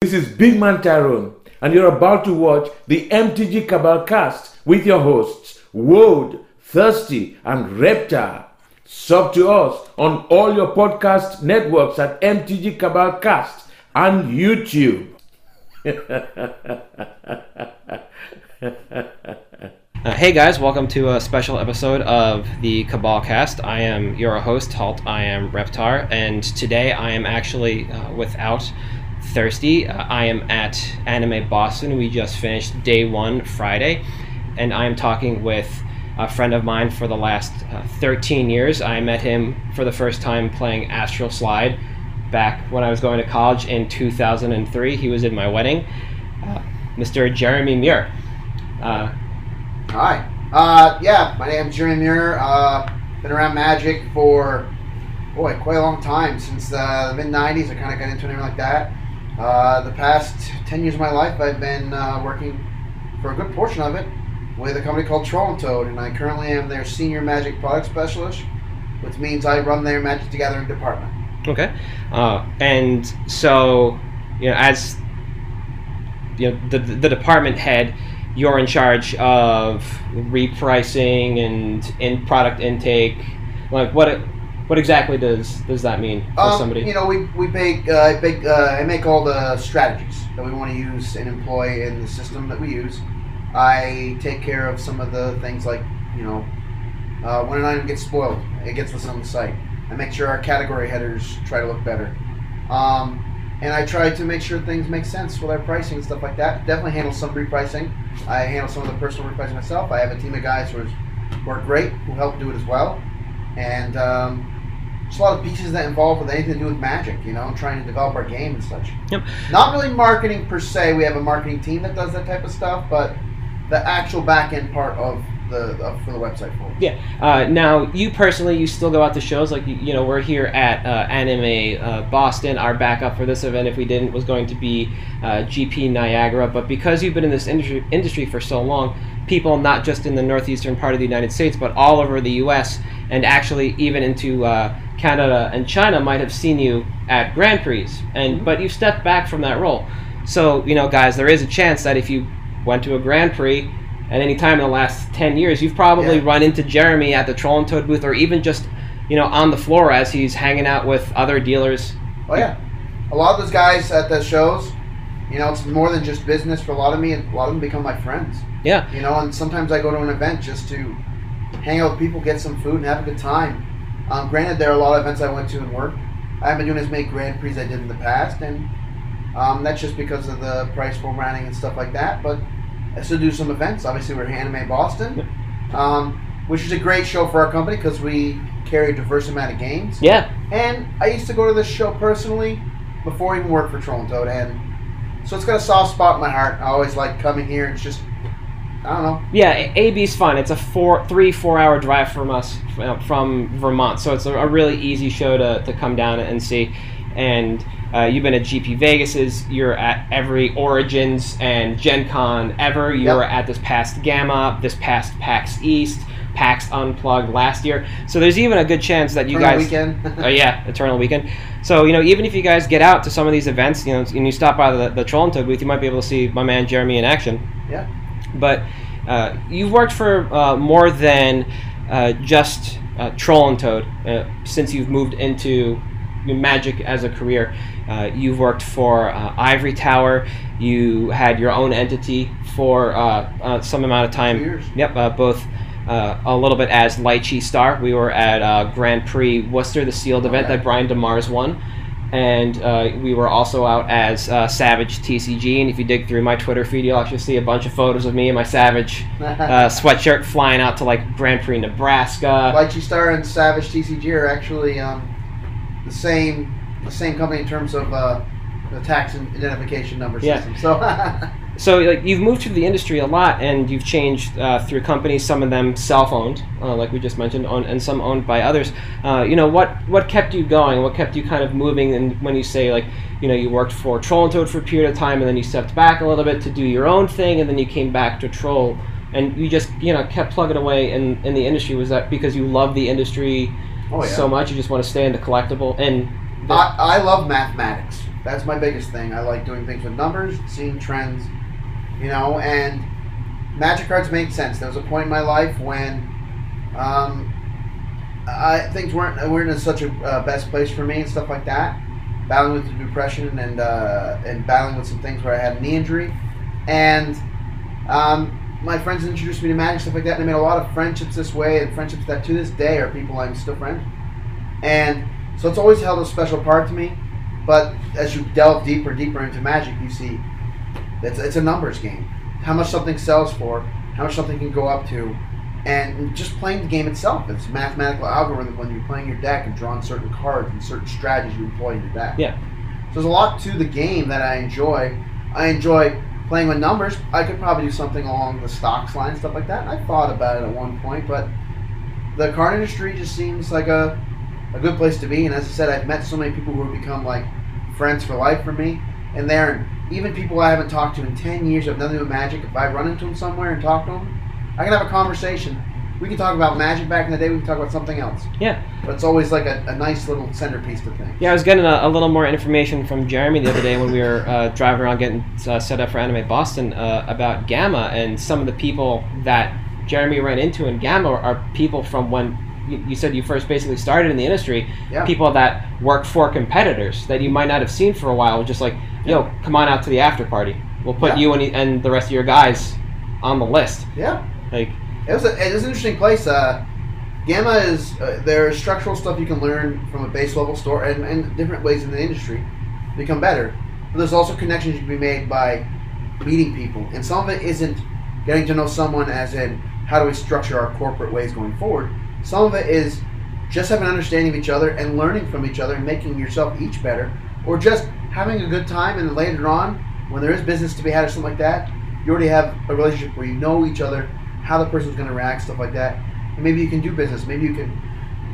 This is Big Man Tyrone, and you're about to watch the MTG Cabal cast with your hosts, Woad, Thirsty, and Reptar. Sub to us on all your podcast networks at MTG Cabal Cast and YouTube. Uh, hey guys, welcome to a special episode of the Cabal Cast. I am your host, Halt. I am Reptar, and today I am actually uh, without Thirsty. Uh, I am at Anime Boston. We just finished day one Friday, and I am talking with a friend of mine for the last uh, 13 years. I met him for the first time playing Astral Slide back when I was going to college in 2003. He was in my wedding. Uh, Mr. Jeremy Muir. Uh, Hi. Uh, yeah, my name's Jeremy Muir. Uh, been around Magic for, boy, quite a long time. Since the mid 90s, I kind of got into anything like that. Uh, the past 10 years of my life, I've been uh, working for a good portion of it with a company called Troll and I currently am their senior Magic product specialist, which means I run their Magic the Gathering department. Okay. Uh, and so, you know, as you know, the, the department head, you're in charge of repricing and in product intake. Like, what what exactly does does that mean for Um, somebody? You know, we we make uh, uh, I make all the strategies that we want to use and employ in the system that we use. I take care of some of the things like you know, uh, when an item gets spoiled, it gets listed on the site. I make sure our category headers try to look better, um, and I try to make sure things make sense with our pricing and stuff like that. Definitely handle some repricing. I handle some of the personal repricing myself. I have a team of guys who are, who are great who help do it as well, and. Um, just a lot of pieces that involve with anything to do with magic, you know, trying to develop our game and such. Yep. Not really marketing per se. We have a marketing team that does that type of stuff, but the actual back end part of the of, for the website for. Yeah. Uh, now, you personally, you still go out to shows. Like, you, you know, we're here at uh, Anime uh, Boston. Our backup for this event, if we didn't, was going to be uh, GP Niagara. But because you've been in this industry, industry for so long, people not just in the northeastern part of the United States, but all over the U.S. and actually even into uh, Canada and China might have seen you at Grand Prix. And mm-hmm. but you stepped back from that role. So you know, guys, there is a chance that if you went to a Grand Prix at any time in the last 10 years, you've probably Yeah. run into Jeremy at the Troll and Toad booth or even just, you know, on the floor as he's hanging out with other dealers. Oh yeah, a lot of those guys at the shows, you know, it's more than just business for a lot of me. And a lot of them become my friends. Yeah. You know, and sometimes I go to an event just to hang out with people, get some food, and have a good time. Um, granted, there are a lot of events I went to and worked. I haven't been doing as many Grand Prix as I did in the past, and um, that's just because of the price formatting and stuff like that. But I still do some events. Obviously, we're Anime Boston, um, which is a great show for our company because we carry a diverse amount of games. Yeah. And I used to go to this show personally before I even worked for Troll and Toad, and so it's got a soft spot in my heart. I always like coming here. It's just, I don't know. Yeah, AB's fun. It's a four, three, four hour drive from us uh, from Vermont, so it's a, really easy show to, to come down and see. And uh, you've been at GP Vegas's. You're at every Origins and Gen Con ever. You Yep. were at this past GAMA, this past PAX East, PAX Unplugged last year. So there's even a good chance that you Turn guys. weekend. Oh yeah, Eternal Weekend. So you know, even if you guys get out to some of these events, you know, and you stop by the, the Troll and Toad booth, you might be able to see my man Jeremy in action. Yeah. But uh, you've worked for uh, more than uh, just uh, Troll and Toad uh, since you've moved into Magic as a career. Uh, you've worked for uh, Ivory Tower. You had your own entity for uh, uh, some amount of time. Years. Yep, uh, both uh, a little bit as Lychee Star. We were at uh, Grand Prix Worcester, the sealed event Okay. that Brian DeMars won. And uh, we were also out as uh, Savage TCG. And if you dig through my Twitter feed, you'll actually see a bunch of photos of me in my Savage uh, sweatshirt flying out to like Grand Prix Nebraska. Lychee Star and Savage TCG are actually um, the same the same company in terms of uh, the tax and identification number Yeah. system. So So like you've moved through the industry a lot, and you've changed uh, through companies. Some of them self-owned, uh, like we just mentioned, owned, and some owned by others. Uh, you know what what kept you going? What kept you kind of moving? And when you say like you know you worked for Troll and Toad for a period of time, and then you stepped back a little bit to do your own thing, and then you came back to Troll, and you just you know kept plugging away in in the industry. Was that because you love the industry oh yeah. so much you just want to stay in the collectible and the, I, I love mathematics. That's my biggest thing. I like doing things with numbers, seeing trends, you know, and magic cards make sense. There was a point in my life when um, I, things weren't weren't in such a uh, best place for me and stuff like that. Battling with the depression and uh, and battling with some things where I had a knee injury, and um, my friends introduced me to magic stuff like that, and I made a lot of friendships this way, and friendships that to this day are people I'm still friends. And so it's always held a special part to me. But as you delve deeper, deeper into magic, you see it's, it's a numbers game. How much something sells for, how much something can go up to, and just playing the game itself. It's a mathematical algorithm when you're playing your deck and drawing certain cards and certain strategies you employ in your deck. Yeah. So there's a lot to the game that I enjoy. I enjoy playing with numbers. I could probably do something along the stocks line, stuff like that. And I thought about it at one point, but the card industry just seems like a, a good place to be. And as I said, I've met so many people who have become like friends for life for me. And they're even people I haven't talked to in 10 years have nothing to do with magic. If I run into them somewhere and talk to them, I can have a conversation. We can talk about magic back in the day. We can talk about something else. Yeah. But it's always like a, a nice little centerpiece to things. Yeah, I was getting a, a little more information from Jeremy the other day when we were uh, driving around getting uh, set up for Anime Boston uh, about GAMA and some of the people that Jeremy ran into in GAMA are, people from when you, you said you first basically started in the industry. Yeah. People that work for competitors that you might not have seen for a while. Just like, yo, come on out to the after party. We'll put Yeah. you and, and the rest of your guys on the list. Yeah. Like, It was, a, it was an interesting place. Uh, GAMA is uh, there's structural stuff you can learn from a base level store and, and different ways in the industry become better. But there's also connections you can be made by meeting people, and some of it isn't getting to know someone as in how do we structure our corporate ways going forward. Some of it is just having an understanding of each other and learning from each other and making yourself each better, or just having a good time and later on, when there is business to be had or something like that, you already have a relationship where you know each other, how the person's going to react, stuff like that, and maybe you can do business. Maybe you can,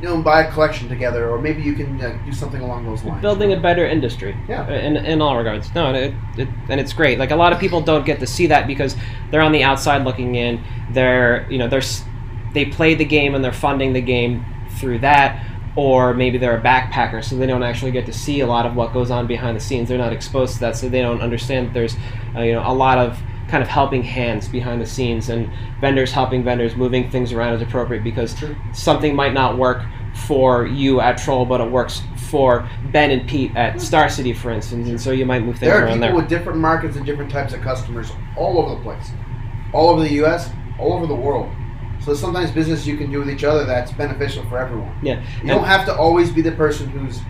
you know, buy a collection together, or maybe you can uh, do something along those lines. building a better industry. Yeah. uh, In, in all regards. No, and it, it, and it's great. Like a lot of people don't get to see that because they're on the outside looking in. They're you know they're they play the game and they're funding the game through that. Or maybe they're a backpacker, so they don't actually get to see a lot of what goes on behind the scenes. They're not exposed to that, so they don't understand that there's, uh, you know, a lot of kind of helping hands behind the scenes and vendors helping vendors, moving things around as appropriate because True. something might not work for you at Troll, but it works for Ben and Pete at Star City, for instance, and so you might move things around. There are around people there. with different markets and different types of customers all over the place, all over the U.S., all over the world. So sometimes business you can do with each other that's beneficial for everyone. yeah, You don't have to always be the person who's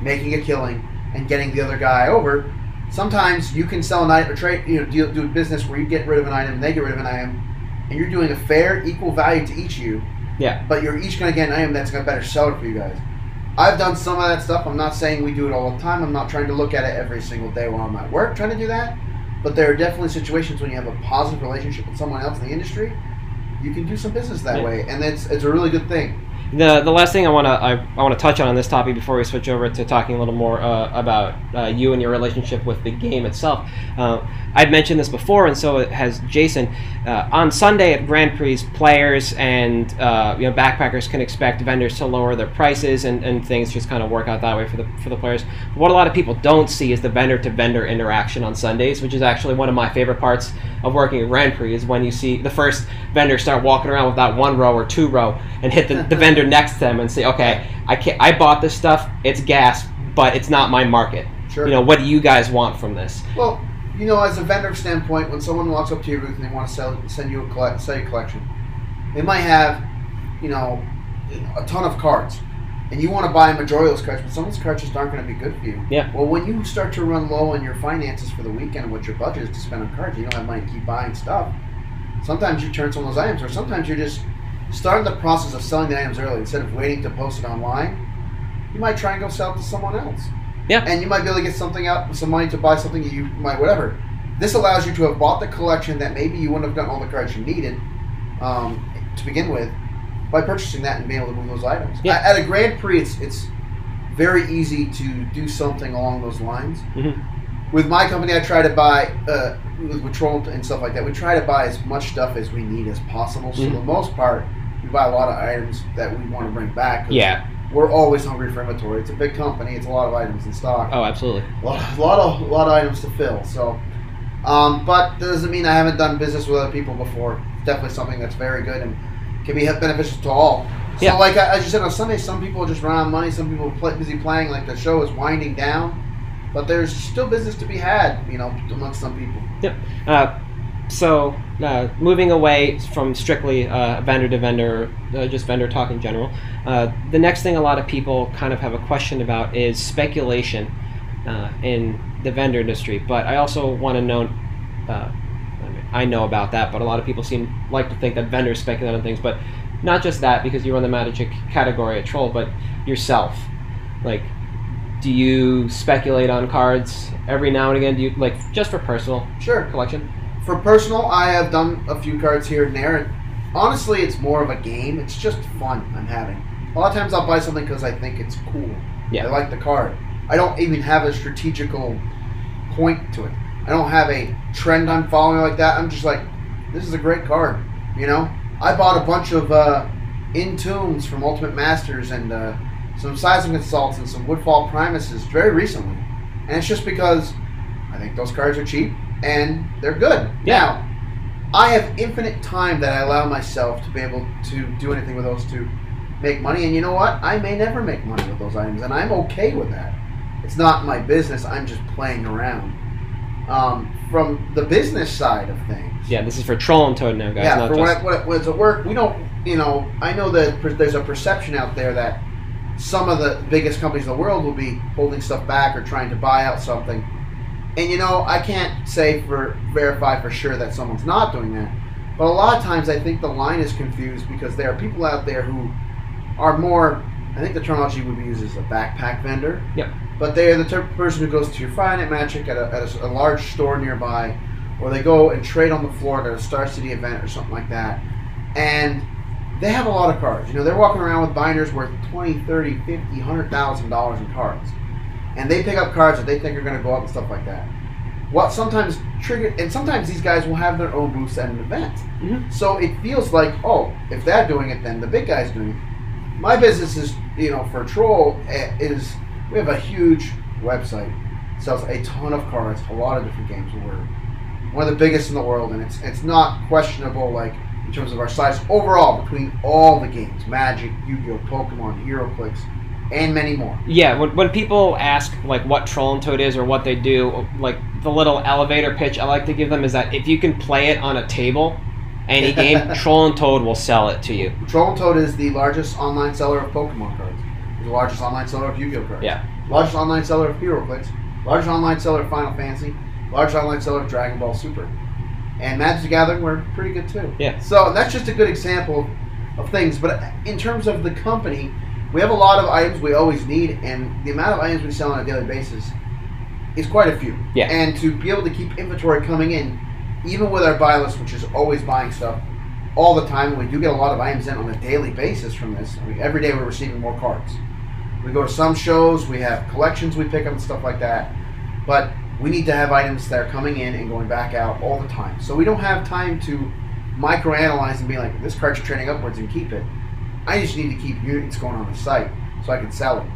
making a killing and getting the other guy over. Sometimes you can sell an item or trade, you know, deal, do a business where you get rid of an item and they get rid of an item, and you're doing a fair, equal value to each of you. Yeah. But you're each going to get an item that's going to better sell it for you guys. I've done some of that stuff. I'm not saying we do it all the time. I'm not trying to look at it every single day while I'm at work trying to do that. But there are definitely situations when you have a positive relationship with someone else in the industry, you can do some business that Yeah. way, and it's it's a really good thing. The the last thing I want to I, I want to touch on on this topic before we switch over to talking a little more uh, about uh, you and your relationship with the game itself. Uh, I've mentioned this before, and so has Jason. Uh, on Sunday at Grand Prix, players and uh, you know backpackers can expect vendors to lower their prices, and, and things just kind of work out that way for the for the players. What a lot of people don't see is the vendor to vendor interaction on Sundays, which is actually one of my favorite parts of working at Grand Prix. Is when you see the first vendor start walking around with that one row or two row and hit the, the vendor next to them and say, okay, I can I bought this stuff, it's gas, but it's not my market. Sure. You know, what do you guys want from this? Well, you know, as a vendor standpoint, when someone walks up to your booth and they want to sell, send you a collect, sell you a collection, they might have, you know, a ton of cards, and you want to buy a majority of those cards, but some of those cards just aren't going to be good for you. Yeah. Well, when you start to run low on your finances for the weekend and what your budget is to spend on cards, you don't have money to keep buying stuff. Sometimes you turn some of those items, or sometimes you're just starting the process of selling the items early instead of waiting to post it online. You might try and go sell it to someone else Yeah. and you might be able to get something out, some money to buy something you might whatever. This allows you to have bought the collection that maybe you wouldn't have gotten all the cards you needed um, to begin with by purchasing that and being able to move those items. Yeah. At, a Grand Prix, it's it's very easy to do something along those lines. Mhm. With my company, I try to buy uh, with, Troll and stuff like that. We try to buy as much stuff as we need as possible. So Mhm. for the most part, we buy a lot of items that we want to bring back. Yeah. we're always hungry for inventory. It's a big company. It's a lot of items in stock. Oh, absolutely. A lot, a lot of a lot of items to fill. So, um, but that doesn't mean I haven't done business with other people before. It's definitely something that's very good and can be beneficial to all. So, Yeah. like I- as you said on Sunday, some people just run out of money. Some people are play, busy playing. Like the show is winding down, but there's still business to be had. You know, amongst some people. Uh, so, uh, moving away from strictly uh, vendor to vendor, uh, just vendor talk in general, uh, the next thing a lot of people kind of have a question about is speculation uh, in the vendor industry. But I also want to know. Uh, I, mean, I know about that, but a lot of people seem like to think that vendors speculate on things. But not just that, because you run the magic category at Troll, but yourself. Like, do you speculate on cards every now and again? Do you like just for personal Sure. collection? For personal, I have done a few cards here and there. And honestly, it's more of a game. It's just fun I'm having. A lot of times I'll buy something because I think it's cool. Yeah. I like the card. I don't even have a strategical point to it. I don't have a trend I'm following like that. I'm just like, this is a great card. You know, I bought a bunch of uh, Entombs from Ultimate Masters and uh, some Seismic Assaults and some Woodfall Primuses very recently, and it's just because I think those cards are cheap and they're good. Yeah. Now, I have infinite time that I allow myself to be able to do anything with those to make money, and you know what? I may never make money with those items, and I'm okay with that. It's not my business. I'm just playing around. Um, from the business side of things, Yeah, this is for Troll and Toad now, guys. yeah, for just, what, what, what's at work, we don't, you know, I know that there's a perception out there that some of the biggest companies in the world will be holding stuff back or trying to buy out something. And you know, I can't say for verify for sure that someone's not doing that. But a lot of times I think the line is confused because there are people out there who are more I think the terminology would be used as a backpack vendor. Yep. But they're the type of person who goes to your Friday Night Magic at, a, at a a, large store nearby, or they go and trade on the floor at a Star City event or something like that. And they have a lot of cards. You know, they're walking around with binders worth 20, 30, 50, 100,000 dollars in cards. And they pick up cards that they think are going to go up and stuff like that. What sometimes triggered, and sometimes these guys will have their own booths at an event. Mhm. So it feels like, oh, if they're doing it, then the big guy's doing it. My business is, you know, for Troll eh, is we have a huge website, sells a ton of cards, a lot of different games. We're one of the biggest in the world, and it's it's not questionable like in terms of our size overall between all the games: Magic, Yu-Gi-Oh, Pokemon, HeroClix, and many more. Yeah, when, when people ask like what Troll and Toad is or what they do, like the little elevator pitch I like to give them is that if you can play it on a table, any game, Troll and Toad will sell it to you. Troll and Toad is the largest online seller of Pokemon cards. The largest online seller of Yu-Gi-Oh cards. Yeah. Largest online seller of HeroClix. Largest online seller of Final Fantasy. Largest online seller of Dragon Ball Super. And Magic the Gathering were pretty good too. Yeah. So that's just a good example of things. But in terms of the company, we have a lot of items we always need, and the amount of items we sell on a daily basis is quite a few. Yeah. And to be able to keep inventory coming in, even with our buy list, which is always buying stuff all the time, we do get a lot of items in on a daily basis from this. I mean, every day we're receiving more cards. We go to some shows, we have collections we pick up and stuff like that, but we need to have items that are coming in and going back out all the time. So we don't have time to microanalyze and be like, this card's trading upwards and keep it. I just need to keep units going on the site so I can sell them.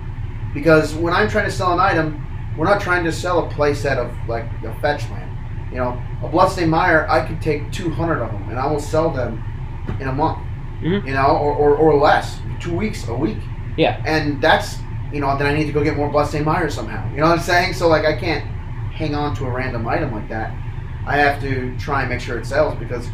Because when I'm trying to sell an item, we're not trying to sell a playset of like a fetch land. You know, a Bloodstained Mire, I could take 200 of them and I will sell them in a month. Mhm. You know, or, or, or less, two weeks, a week. Yeah. And that's, you know, then I need to go get more Bloodstained Mire somehow. You know what I'm saying? So, like, I can't hang on to a random item like that. I have to try and make sure it sells because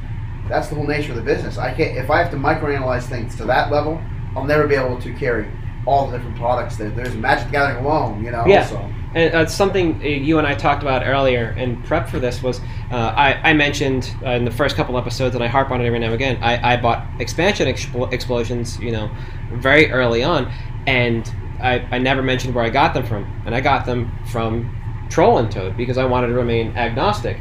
that's the whole nature of the business. I can't, if I have to microanalyze things to that level, I'll never be able to carry all the different products. There, there's Magic the Gathering alone, you know. Yeah. So. And uh, something uh, you and I talked about earlier in prep for this was uh, I, I mentioned uh, in the first couple episodes, and I harp on it every now and again. I, I bought expansion expl- explosions, you know, very early on, and I, I never mentioned where I got them from, and I got them from Troll and Toad because I wanted to remain agnostic,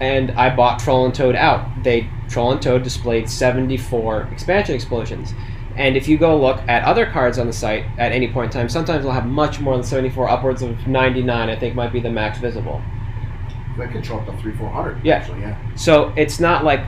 and I bought Troll and Toad out. They Troll and Toad displayed seventy four expansion explosions. And if you go look at other cards on the site at any point in time, sometimes they'll have much more than 74, upwards of 99, I think might be the max visible. That can show up to three, four hundred. Yeah. Actually, yeah. So it's not like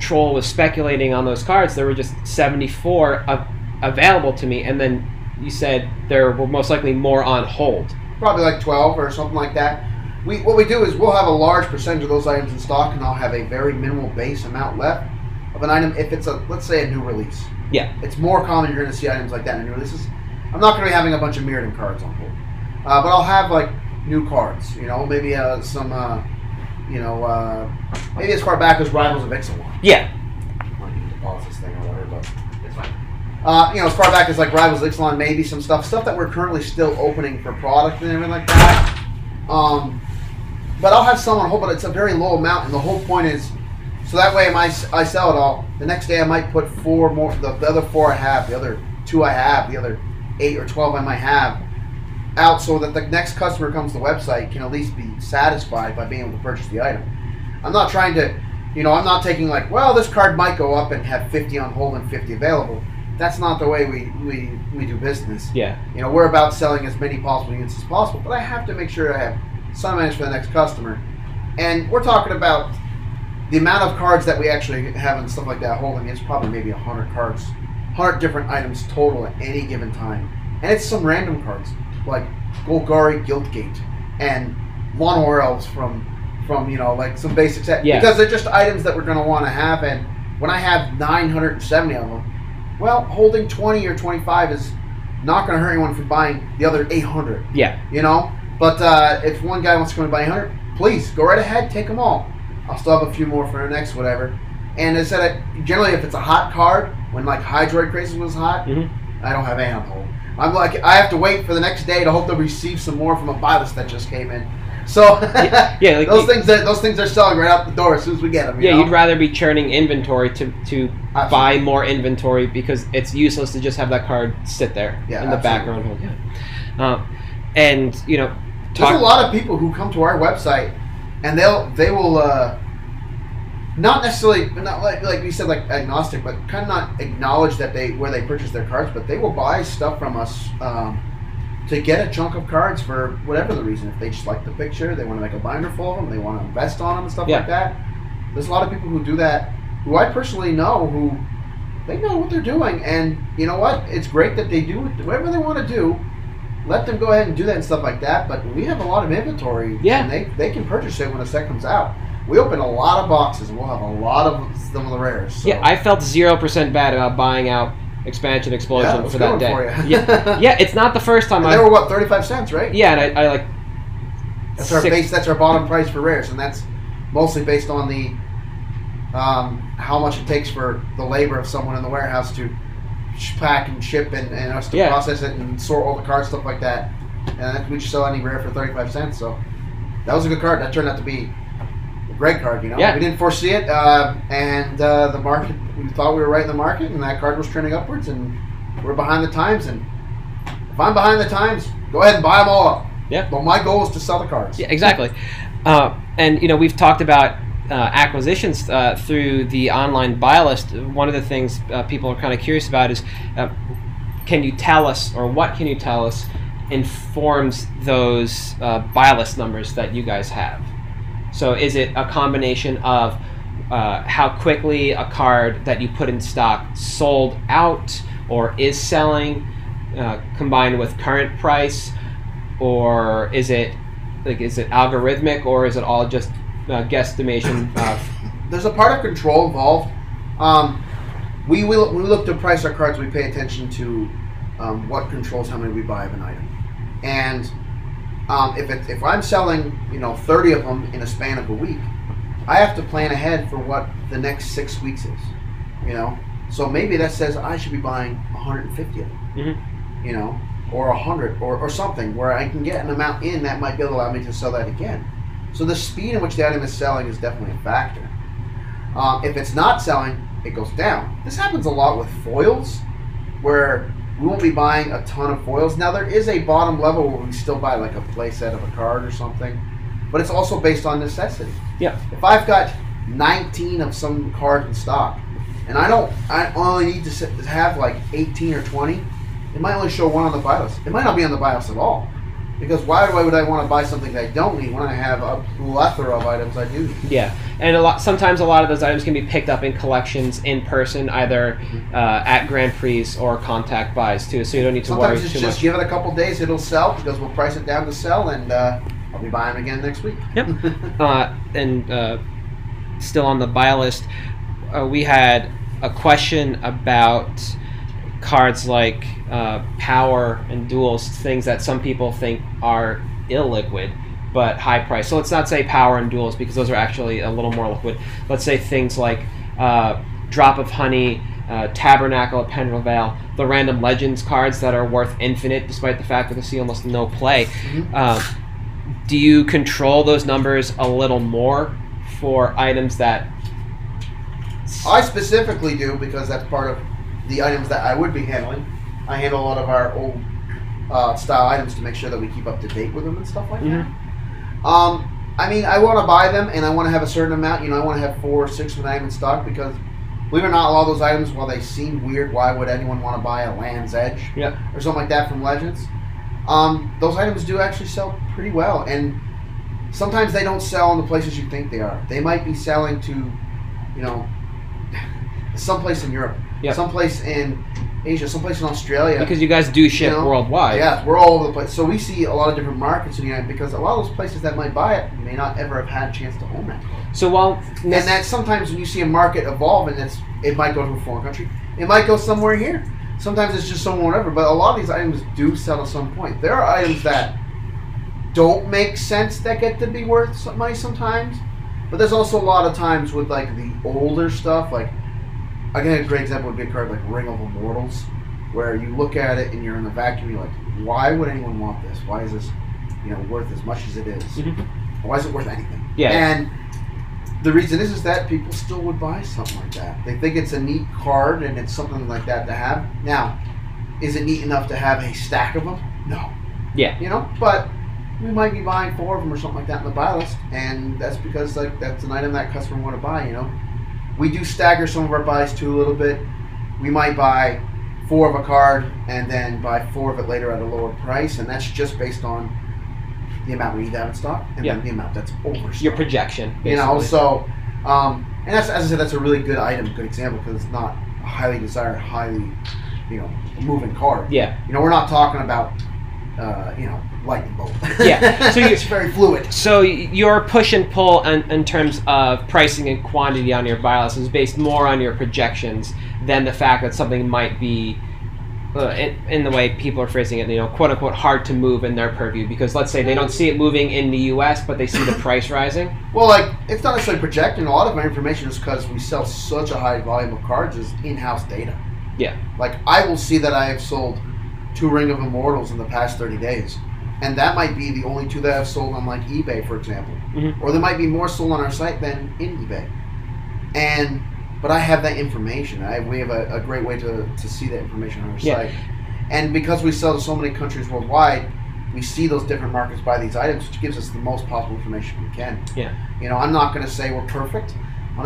Troll was speculating on those cards. There were just 74 av- available to me, and then you said there were most likely more on hold. probably like 12 or something like that. We what we do is we'll have a large percentage of those items in stock, and I'll have a very minimal base amount left of an item. If it's a let's say a new release, Yeah. it's more common you're going to see items like that in new releases. I'm not going to be having a bunch of Mirrodin cards on hold, uh, but I'll have like new cards. You know, maybe uh, some, uh, you know, uh, maybe as far back as Rivals of Ixalan. Yeah. might need to pause this thing or whatever, but it's fine. Uh, you know, as far back as like Rivals of Ixalan, maybe some stuff, stuff that we're currently still opening for product and everything like that. Um, but I'll have some on hold, but it's a very low amount, and the whole point is, so that way, I, I sell it all. The next day, I might put four more, the, the other four I have, the other two I have, the other eight or twelve I might have, out, so that the next customer comes to the website can at least be satisfied by being able to purchase the item. I'm not trying to, you know, I'm not taking like, well, this card might go up and have 50 on hold and 50 available. That's not the way we, we, we do business. Yeah. You know, we're about selling as many possible units as possible, but I have to make sure I have some managed for the next customer. And we're talking about the amount of cards that we actually have and stuff like that holding is probably maybe 100 cards, 100 different items total at any given time. And it's some random cards, like Golgari Guildgate and Mono Elves from, from you know, like some basic set. Yeah. Because they're just items that we're going to want to have. And when I have 970 of them, well, holding 20 or 25 is not going to hurt anyone from buying the other 800 Yeah. you know. But uh, if one guy wants to come and buy 100, please go right ahead, take them all. I'll still have a few more for the next whatever. And I said, I, generally, if it's a hot card, when like Hydroid Krasis was hot, Mhm. I don't have hold. I'm like, I have to wait for the next day to hope to receive some more from a buy list that just came in. So Yeah, yeah, like those you- things that those things are selling right out the door as soon as we get them. Yeah, you'd rather be churning inventory to to buy more inventory because it's useless to just have that card sit there Yeah, in the absolutely. background. Yeah. Uh, and you know, There's a lot of people who come to our website, and they'll they will uh, not necessarily not like like we said like agnostic, but kind of not acknowledge that they where they purchase their cards, but they will buy stuff from us um, to get a chunk of cards for whatever the reason. If they just like the picture, they want to make a binder full of them, they want to invest on them and stuff Yeah. like that. There's a lot of people who do that, who I personally know who they know what they're doing, and you know what? It's great that they do whatever they want to do let them go ahead and do that and stuff like that. But we have a lot of inventory, Yeah. and they they can purchase it when the set comes out. We open a lot of boxes, and we'll have a lot of some of the rares. So. yeah, I felt zero percent bad about buying out expansion explosion was for that day. for yeah, yeah, it's not the first time and they I. were what thirty five cents, right? Yeah, and I, I like. That's our base. That's our bottom price for rares, and that's mostly based on the um, how much it takes for the labor of someone in the warehouse to pack and ship and, and us to Yeah. process it and sort all the cards, stuff like that. And we just sell any rare for thirty five cents. So that was a good card. That turned out to be a great card. You know, Yeah. we didn't foresee it, uh, and uh, the market. We thought we were right in the market, and that card was trending upwards, and we're behind the times. And if I'm behind the times, go ahead and buy them all up. Yeah. But my goal is to sell the cards. Yeah, exactly. Uh, and you know, we've talked about acquisitions uh, through the online buy list. One of the things uh, people are kind of curious about is, uh, can you tell us, or what can you tell us, informs those uh, buy list numbers that you guys have? So, is it a combination of uh, how quickly a card that you put in stock sold out or is selling, uh, combined with current price, or is it like is it algorithmic or is it all just uh, guesstimation? Uh, there's a part of control involved. Um, we will when we look to price our cards, we pay attention to um, what controls how many we buy of an item, and um, if it, if I'm selling you know 30 of them in a span of a week, I have to plan ahead for what the next six weeks is. You know, so maybe that says I should be buying 150 of them. Mhm. You know, or 100 or, or something where I can get an amount in that might be able to allow me to sell that again. So the speed in which the item is selling is definitely a factor. Um, if it's not selling, it goes down. This happens a lot with foils, where we won't be buying a ton of foils. Now there is a bottom level where we still buy like a playset of a card or something, but it's also based on necessity. yeah, If I've got 19 of some card in stock, and I don't, I only need to to have like 18 or 20, it might only show one on the buy list. It might not be on the buy list at all. Because why would I want to buy something I don't need when I have a plethora of items I do need? Yeah, and a lot. Sometimes a lot of those items can be picked up in collections in person, either Mm-hmm. uh, at Grand Prix or contact buys too. So you don't need to Sometimes worry it's too just much. give it a couple days, it'll sell because we'll price it down to sell, and uh, I'll be buying again next week. Yep. uh, and uh, still on the buy list, uh, we had a question about cards like uh, power and duals, things that some people think are illiquid but high price. So let's not say power and duals because those are actually a little more liquid. Let's say things like uh, drop of honey. Uh, Tabernacle of Pendrell Vale, the random legends cards that are worth infinite despite the fact that they see almost no play. Um, do you control those numbers a little more for items that I specifically do because that's part of the items that I would be handling. I handle a lot of our old uh, style items to make sure that we keep up to date with them and stuff like that. Um, I mean, I want to buy them and I want to have a certain amount. You know, I want to have four, or six of them in stock because, believe it or not, a lot of those items, while they seem weird, why would anyone want to buy a Land's Edge yeah or something like that from Legends? Um, those items do actually sell pretty well, and sometimes they don't sell in the places you think they are. They might be selling to, you know, someplace in Europe, Yep. someplace in Asia, someplace in Australia. because you guys do ship You know, worldwide Yeah, we're all over the place. So we see a lot of different markets in the United States because a lot of those places that might buy it may not ever have had a chance to own that. so while And that sometimes when you see a market evolve and it's it might go to a foreign country, it might go somewhere here. Sometimes it's just somewhere whatever. But a lot of these items do sell at some point. There are items that don't make sense that get to be worth some money sometimes. But there's also a lot of times with like the older stuff, like I a great example would be a card like Ring of Immortals, where you look at it and you're in a vacuum, you're like, why would anyone want this? Why is this, you know, worth as much as it is? Mhm. Why is it worth anything? Yeah. And the reason is is that people still would buy something like that. They think it's a neat card and it's something like that to have. Now, is it neat enough to have a stack of them? No. Yeah. You know, but we might be buying four of them or something like that in the buy list, and that's because like that's an item that customer want to buy. You know, we do stagger some of our buys too a little bit. We might buy four of a card and then buy four of it later at a lower price, and that's just based on the amount we need to have in stock and Yeah. then the amount that's over. your projection You know, so um, and that's as I said, that's a really good item, good example because it's not a highly desired, highly you know moving card. yeah You know, we're not talking about uh, you know lightning bolt. Yeah, so you- it's very fluid. So your push and pull in, in terms of pricing and quantity on your buy list is based more on your projections than the fact that something might be, uh, in, in the way people are phrasing it, you know, quote unquote, hard to move in their purview. Because let's say they don't see it moving in the U.S., but they see the price rising. Well, like it's not necessarily projecting. A lot of my information is because we sell such a high volume of cards is in-house data. Yeah. Like I will see that I have sold two Ring of Immortals in the past thirty days, and that might be the only two that I've sold on like eBay, for example, Mhm. or there might be more sold on our site than in eBay. And but I have that information. I we have a, a great way to, to see that information on our Yeah. site. And because we sell to so many countries worldwide, we see those different markets buy these items, which gives us the most possible information we can. Yeah. You know, I'm not going to say we're perfect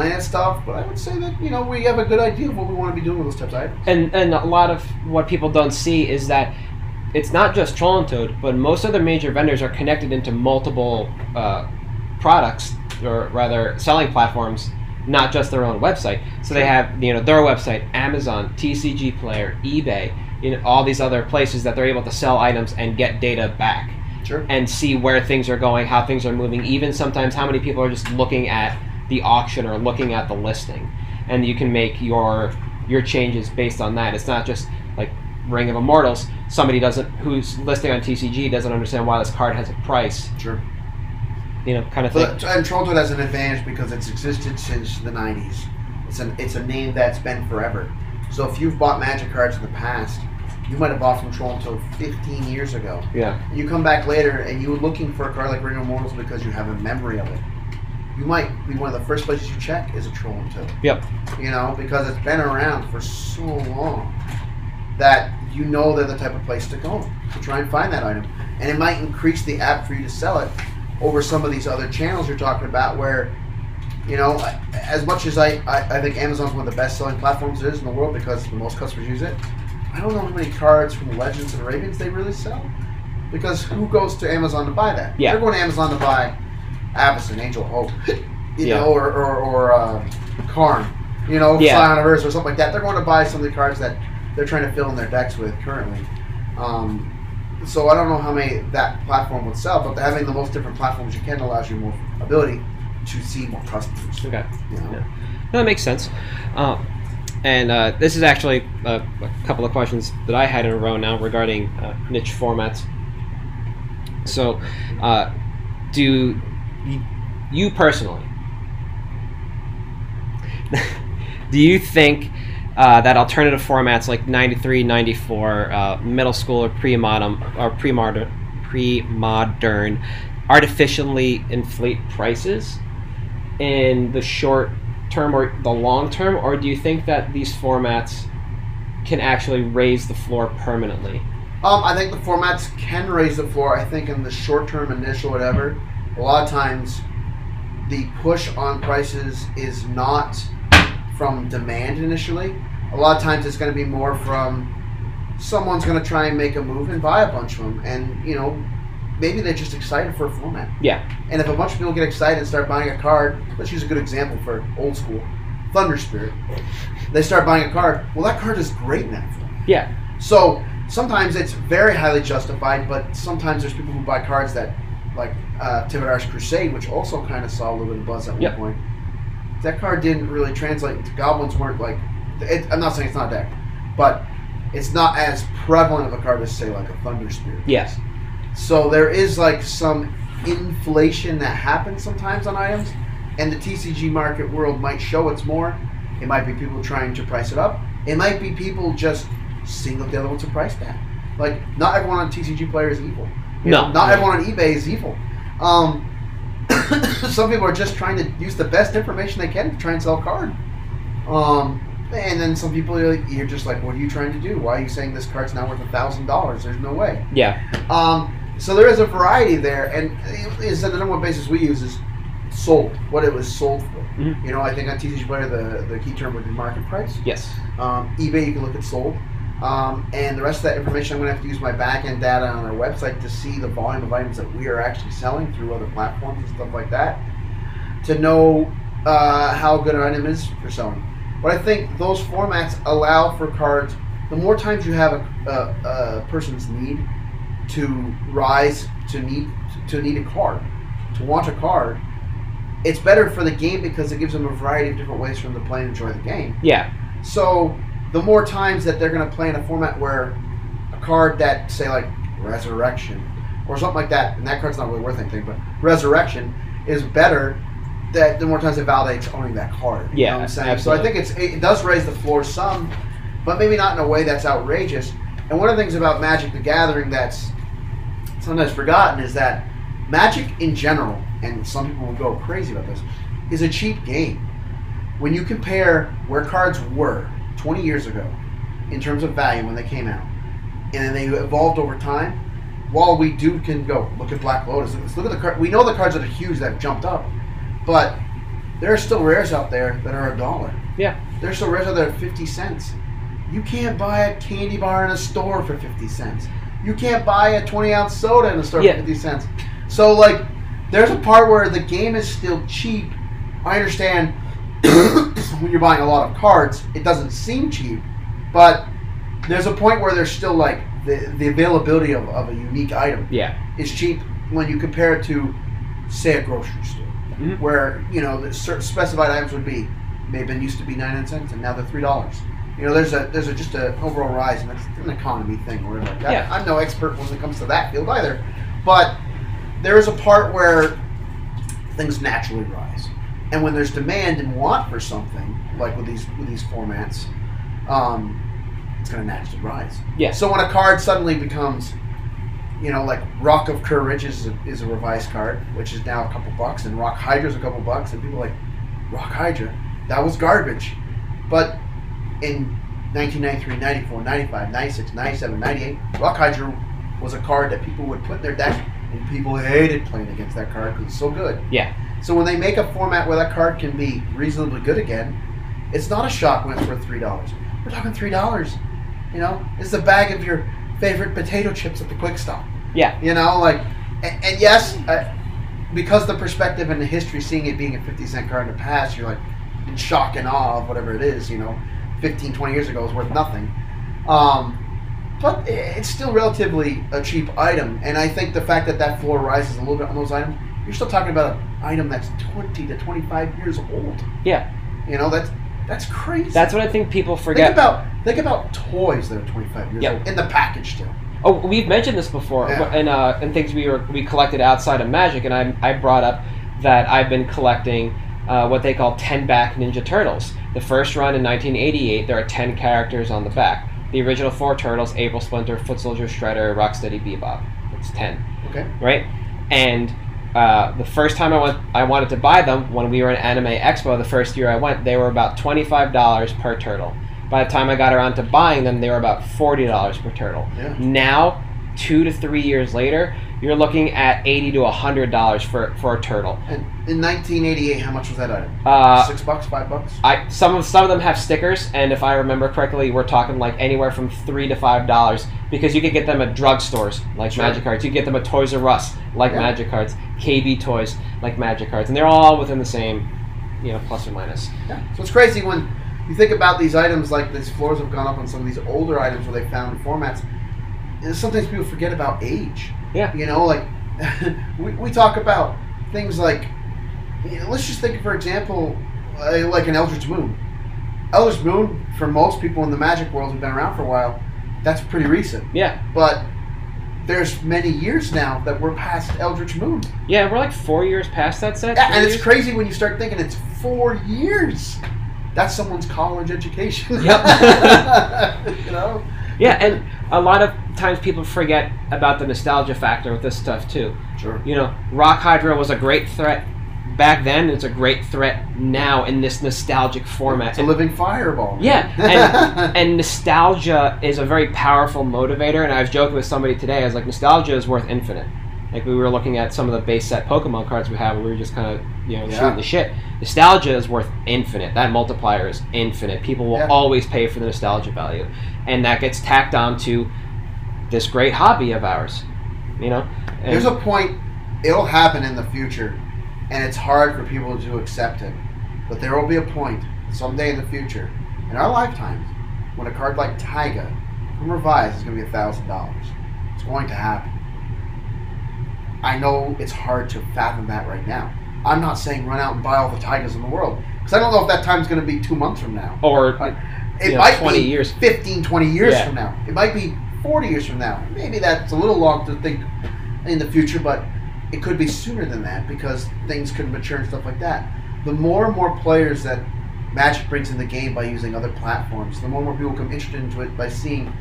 on that stuff, but I would say that you know we have a good idea of what we want to be doing with those types of items. And and a lot of what people don't see is that it's not just Troll and Toad, but most other major vendors are connected into multiple uh, products, or rather selling platforms, not just their own website. So they have you know their website, Amazon, TCG Player, eBay, you know all these other places that they're able to sell items and get data back Sure. and see where things are going, how things are moving, even sometimes how many people are just looking at the auction or looking at the listing. And you can make your your changes based on that. It's not just like Ring of Immortals. Somebody doesn't who's listing on TCG doesn't understand why this card has a price. Sure. You know, kind of thing. But and Trolltoad has an advantage because it's existed since the '90s. It's an it's a name that's been forever. So if you've bought Magic cards in the past, you might have bought from Trolltoad 15 years ago. Yeah. You come back later and you're looking for a card like Ring of Immortals because you have a memory of it. You might be one of the first places you check is a Troll and Toad. Yep. You know, because it's been around for so long that you know they're the type of place to go to try and find that item. And it might increase the app for you to sell it over some of these other channels you're talking about where, you know, as much as I, I, I think Amazon's one of the best selling platforms there is in the world because the most customers use it, I don't know how many cards from Legends and Ravens they really sell. Because who goes to Amazon to buy that? Yeah. They're going to Amazon to buy Avacyn, Angel Hope, you Yeah. know, or or, or um, Karn, you know, Yeah. Earth or something like that. They're going to buy some of the cards that they're trying to fill in their decks with currently. Um, so I don't know how many that platform would sell, but having the most different platforms you can allows you more ability to see more customers. Okay. You know? Yeah. No, that makes sense. Um, and uh, this is actually a, a couple of questions that I had in a row now regarding uh, niche formats. So, uh, do you, personally, do you think uh, that alternative formats like 93, 94, uh, middle school or pre-modern or pre-modern, pre-modern artificially inflate prices in the short term or the long term, or do you think that these formats can actually raise the floor permanently? Um, I think the formats can raise the floor. I think in the short term, initial, whatever, a lot of times the push on prices is not from demand initially. A lot of times it's going to be more from someone's going to try and make a move and buy a bunch of them. And, you know, maybe they're just excited for a format. Yeah. And if a bunch of people get excited and start buying a card, let's use a good example for old school Thunder Spirit. They start buying a card. Well, that card is great in that format. Yeah. So sometimes it's very highly justified, but sometimes there's people who buy cards that, like uh, Tivadar's Crusade, which also kind of saw a little bit of buzz at Yep. one point. That card didn't really translate. into Goblins weren't like. It, I'm not saying it's not there, but it's not as prevalent of a card as say like a Thunder Spirit. Yes. So there is like some inflation that happens sometimes on items, and the TCG market world might show it's more. It might be people trying to price it up. It might be people just seeing what the other ones are priced at. Like not everyone on TCG player is evil. You No. know, not everyone on eBay is evil. Um, some people are just trying to use the best information they can to try and sell a card. Um, and then some people are like, you're just like, what are you trying to do? Why are you saying this card's now worth a thousand dollars? There's no way. Yeah. Um, so there is a variety there, and is the number one basis we use is sold, what it was sold for. Mhm. You know, I think on TCG Player the, the key term would be market price. Yes. Um, eBay you can look at sold, um, and the rest of that information I'm going to have to use my back end data on our website to see the volume of items that we are actually selling through other platforms and stuff like that, to know uh, how good an item is for selling. But I think those formats allow for cards. The more times you have a, a, a person's need to rise to need to need a card, to want a card, it's better for the game because it gives them a variety of different ways for them to play and enjoy the game. Yeah. So the more times that they're going to play in a format where a card that say like Resurrection or something like that, and that card's not really worth anything, but Resurrection is better. That the more times it validates owning that card. You Yeah, know what I'm saying? absolutely. So I think it's it does raise the floor some, but maybe not in a way that's outrageous. And one of the things about Magic the Gathering that's sometimes forgotten is that Magic in general, and some people will go crazy about this, is a cheap game. When you compare where cards were 20 years ago in terms of value when they came out, and then they evolved over time, while we do can go look at Black Lotus, let's look at the card. We know the cards that are huge that have jumped up, but there are still rares out there that are a dollar. Yeah. There's still rares out there at 50 cents. You can't buy a candy bar in a store for 50 cents. You can't buy a 20 ounce soda in a store Yeah. for 50 cents. So, like, there's a part where the game is still cheap. I understand when you're buying a lot of cards, it doesn't seem cheap, but there's a point where there's still, like, the, the availability of, of a unique item Yeah. is cheap when you compare it to, say, a grocery store, Mhm. where you know the certain specified items would be maybe been used to be ninety nine cents and now they're three dollars. You know, there's a there's a, just an overall rise, and that's an economy thing or whatever like. Yeah. I'm no expert when it comes to that field either, but there is a part where things naturally rise, and when there's demand and want for something, like with these with these formats, um, it's going to naturally rise. Yeah. So when a card suddenly becomes, you know, like Rock of Courage is a, is a revised card, which is now a couple bucks, and Rock Hydra's a couple bucks, and people are like, Rock Hydra, that was garbage. But in 1993, 94, 95, 96, 97, 98, Rock Hydra was a card that people would put in their deck, and people hated playing against that card because it's so good. Yeah. So when they make a format where that card can be reasonably good again, it's not a shock when it's worth three dollars. We're talking three dollars. You know, it's the bag of your favorite potato chips at the quick stop. Yeah. You know, like, and, and yes, uh, because the perspective and the history, seeing it being a 50 cent card in the past, you're like in shock and awe of whatever it is, you know, 15, 20 years ago is worth nothing. Um, but it's still relatively a cheap item, and I think the fact that that floor rises a little bit on those items, you're still talking about an item that's 20 to 25 years old. Yeah. You know, that's that's crazy. That's what I think people forget. think about think about toys that are 25 years Yep. old in the package still. Oh, we've mentioned this before, Yeah. and uh, and things we were we collected outside of Magic, and I I brought up that I've been collecting uh, what they call ten back Ninja Turtles. The first run in 1988, there are ten characters on the back. The original four Turtles: April Splinter, Foot Soldier, Shredder, Rocksteady, Bebop. It's ten, Okay. right? And uh, the first time I went, I wanted to buy them when we were in Anime Expo. The first year I went, they were about twenty five dollars per turtle. By the time I got around to buying them, they were about forty dollars per turtle. Yeah. Now, two to three years later, you're looking at eighty to hundred dollars for for a turtle. And in 1988, how much was that item? Uh, Six bucks, five bucks. I some of some of them have stickers, and if I remember correctly, we're talking like anywhere from three to five dollars because you could get them at drugstores like Sure. Magic Cards. You could get them at Toys R Us like Yeah. Magic Cards, KB Toys like Magic Cards, and they're all within the same, you know, plus or minus. Yeah. So it's crazy when you think about these items, like these floors have gone up on some of these older items where they found formats. Sometimes people forget about age. Yeah. You know, like we, we talk about things like, you know, let's just think, for example, uh, like an Eldritch Moon. Eldritch Moon, for most people in the Magic world who've been around for a while, that's pretty recent. Yeah, But there's many years now that we're past Eldritch Moon. yeah, we're like four years past that set. Yeah, and it's years? crazy when you start thinking it's four years. That's someone's college education. Yep. you know? Yeah, and a lot of times people forget about the nostalgia factor with this stuff too. Sure. You know, Rock Hydra was a great threat back then. It's a great threat now in this nostalgic format. It's a living fireball. man. Yeah, and, and nostalgia is a very powerful motivator. And I was joking with somebody today. I was like, nostalgia is worth infinite. Like we were looking at some of the base set Pokemon cards we have, and we were just kind of you know Yeah. shooting the shit. Nostalgia is worth infinite. That multiplier is infinite. People will Yeah. always pay for the nostalgia value, and that gets tacked on to this great hobby of ours. You know, and, There's a point, it'll happen in the future, and it's hard for people to accept it. But there will be a point, someday in the future, in our lifetimes, when a card like Taiga from Revise is going to be a $1,000. It's going to happen. I know it's hard to fathom that right now. I'm not saying run out and buy all the Taigas in the world, because I don't know if that time's going to be two months from now. or It Yeah, might 20 be years. 15, 20 years Yeah. from now. It might be 40 years from now. Maybe that's a little long to think in the future, but it could be sooner than that because things could mature and stuff like that. The more and more players that Magic brings in the game by using other platforms, the more and more people come interested into it by seeing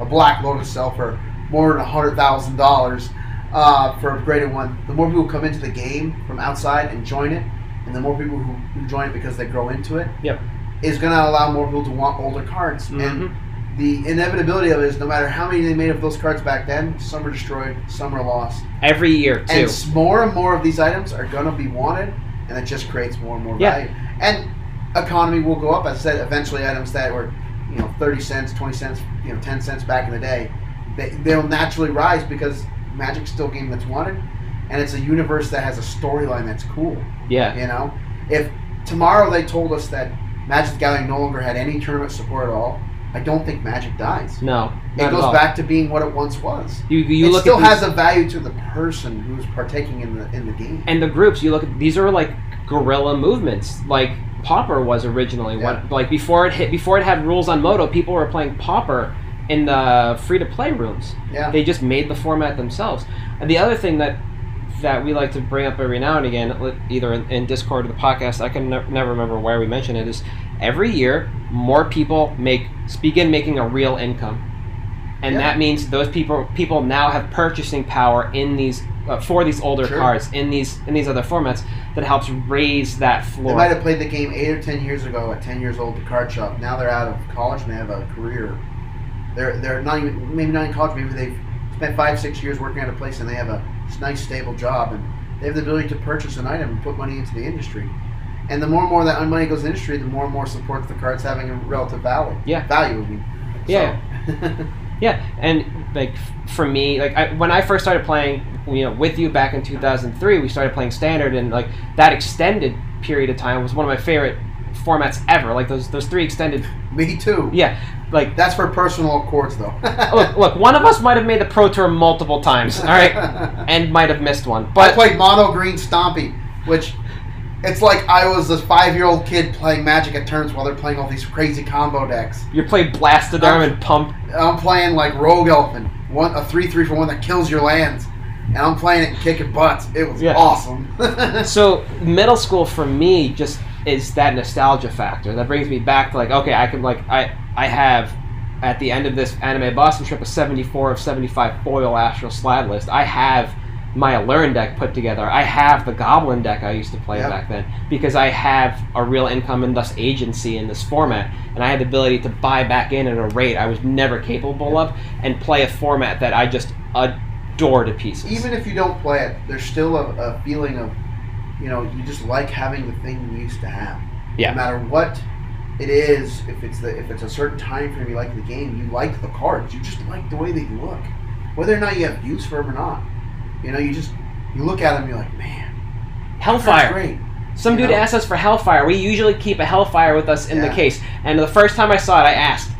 a Black Lotus sell for more than $100,000 uh, for a graded one. The more people come into the game from outside and join it, and the more people who, who join it because they grow into it, Yep. Is going to allow more people to want older cards. Mhm. And the inevitability of it is no matter how many they made of those cards back then, some are destroyed, some are lost. every year too. And more and more of these items are going to be wanted, and it just creates more and more Yeah. value. And economy will go up. As I said, eventually items that were, you know, 30 cents, 20 cents, you know, 10 cents back in the day, they, they'll naturally rise because Magic's still a game that's wanted, and it's a universe that has a storyline that's cool. yeah, You know, if tomorrow they told us that Magic the Gathering no longer had any tournament support at all, I don't think Magic dies. no, It goes back to being what it once was. You, you it look still has a value to the person who's partaking in the in the game. and the groups you look at these are like guerrilla movements like pauper was originally Yeah. what like before it hit before it had rules on moto people were playing pauper in the free to play rooms Yeah, they just made the format themselves and the other thing that that we like to bring up every now and again either in, in discord or the podcast i can ne- never remember where we mention it is every year more people make begin making a real income and Yeah. that means those people people now have purchasing power in these uh, for these older Sure. cards in these in these other formats that helps raise that floor. they might have played the game eight or ten years ago at ten years old at the card shop. Now they're out of college and they have a career. They're they're not even maybe not in college. Maybe they've spent five six years working at a place and they have a nice stable job and they have the ability to purchase an item and put money into the industry. And the more and more that money goes in the industry, the more and more support the cards having a relative value. Yeah. Value, I mean. Yeah. So, Yeah, and like for me, like I, when I first started playing, you know, with you back in 2003, we started playing standard, and like that extended period of time was one of my favorite formats ever. Like those those three extended, Me too. yeah, like That's for personal accords, though. look, look, one of us might have made the pro tour multiple times, all right, and might have missed one, I but played mono green stompy, which it's like I was a five year old kid playing Magic at turns while they're playing all these crazy combo decks. you played Blastoderm and Pump. I'm playing like Rogue Elephant, one a three three for one that kills your lands, and I'm playing it and kicking butts. It was Yeah. awesome. So middle school for me just is that nostalgia factor that brings me back to like okay I can like I I have at the end of this anime Boston trip a 74 of 75 foil Astral Slide list. I have my Aluren deck put together. I have the Goblin deck I used to play Yep. back then because I have a real income and thus agency in this format, and I had the ability to buy back in at a rate I was never capable of and play a format that I just adore to pieces. Even if you don't play it, there's still a, a feeling of, you know, you just like having the thing you used to have. Yeah. No matter what it is, if it's the if it's a certain time frame you like the game, you like the cards. You just like the way they look, whether or not you have use for them or not. You know, you just you look at them, you're like, man, Hellfire. great. Some You dude know? asked us for Hellfire. We usually keep a Hellfire with us in the Yeah. case. And the first time I saw it, I asked,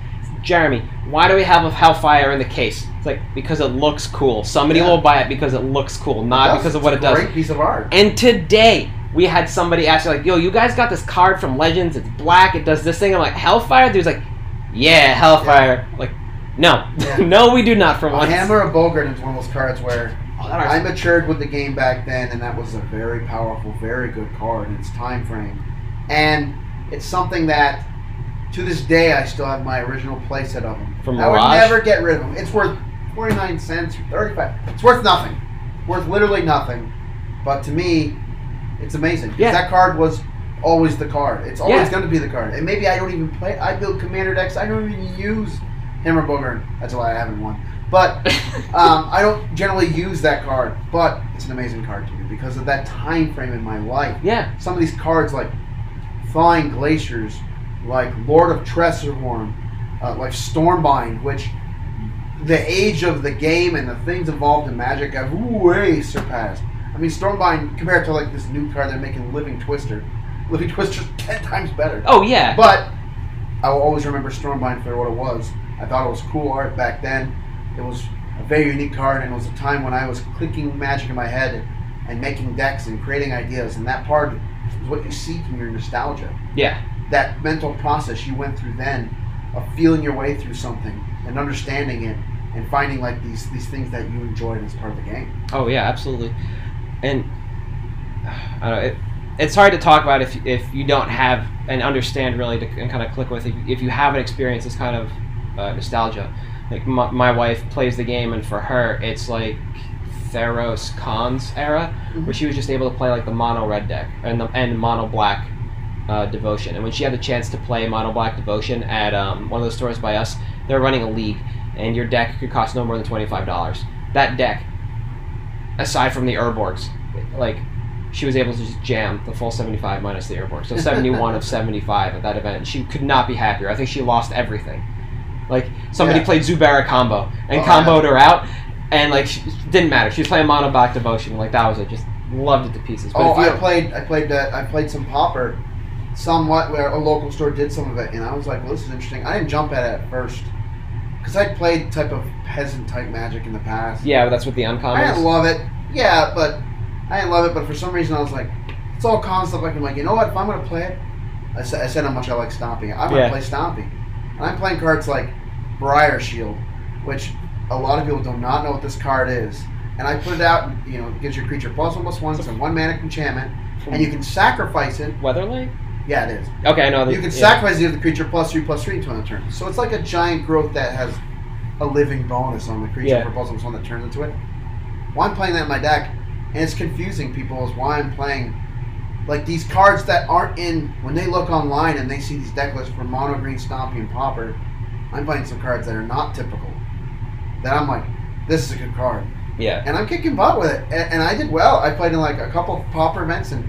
Jeremy, why do we have a Hellfire in the case? It's like, because it looks cool. Somebody Yeah. will buy it because it looks cool, not because of what it it's a does. Great piece of art. And today, we had somebody ask, like, yo, you guys got this card from Legends. It's black. It does this thing. I'm like, Hellfire? Dude's like, yeah, Hellfire. Like, no. Yeah. no, we do not for A once. Hammer of Bogardan is one of those cards where Oh, I matured with the game back then, and that was a very powerful, very good card in its time frame. And it's something that, to this day, I still have my original playset of them. From I would never get rid of them. It's worth 49 cents, 35 It's worth nothing. Worth literally nothing. But to me, it's amazing. Yeah. That card was always the card. It's always Yeah. going to be the card. And maybe I don't even play I build commander decks. I don't even use Hammer Bogardan. That's why I haven't won. But um, I don't generally use that card, but it's an amazing card to me because of that time frame in my life. yeah. Some of these cards, like Thawing Glaciers, like Lord of Tresserhorn, uh, like Stormbind, which the age of the game and the things involved in Magic have way surpassed. I mean, Stormbind compared to like this new card they're making, Living Twister. Living Twister's ten times better. Oh, yeah. But I will always remember Stormbind for what it was. I thought it was cool art back then. It was a very unique card, and it was a time when I was clicking magic in my head and making decks and creating ideas. And that part is what you seek in your nostalgia. yeah. That mental process you went through then of feeling your way through something and understanding it and finding like these these things that you enjoyed as part of the game. Oh yeah, absolutely. And I don't know, it, it's hard to talk about if if you don't have and understand really to and kind of click with if, if you haven't experienced this kind of uh, nostalgia. Like my, my wife plays the game, and for her, it's like Theros Khan's era, where she was just able to play like the mono red deck and the and mono black uh, devotion. And when she had the chance to play mono black devotion at um, one of the stores by us, they're running a league, and your deck could cost no more than twenty five dollars. That deck aside from the Urborgs, like she was able to just jam the full 75 minus the Urborg. So 71 of 75 at that event. She could not be happier. I think she lost everything. Like somebody Yeah. played Zubara combo and Oh, comboed her out, and like she, didn't matter. She was playing mono Black devotion. Like that was it. Just loved it to pieces. But Oh, if you, I played. I played. Uh, I played some Pauper, somewhat where a local store did some of it, and I was like, "Well, this is interesting." I didn't jump at it at first because I played type of peasant type magic in the past. yeah, but that's what the uncommon. I didn't love it. Yeah, but I didn't love it. But for some reason, I was like, "It's all con stuff." Like I'm like, you know what? If I'm gonna play it, I said, I said how much I like stomping. I'm gonna Yeah. play stomping, and I'm playing cards like Briar Shield, which a lot of people do not know what this card is. And I put it out, and, you know, it gives your creature plus one plus one, a one mana enchantment, and you can sacrifice it. Weatherlight? Yeah, it is. Okay, I know that. You can yeah. sacrifice the other creature plus three plus three into an turn. So it's like a giant growth that has a living bonus on the creature Yeah. for plus one that turns into it. Why I'm playing that in my deck, and it's confusing people is why I'm playing like these cards that aren't in when they look online and they see these deck lists for mono green stompy and pauper. I'm playing some cards that are not typical. That I'm like, this is a good card Yeah. and I'm kicking butt with it. And, and I did well. I played in like a couple of pauper events, and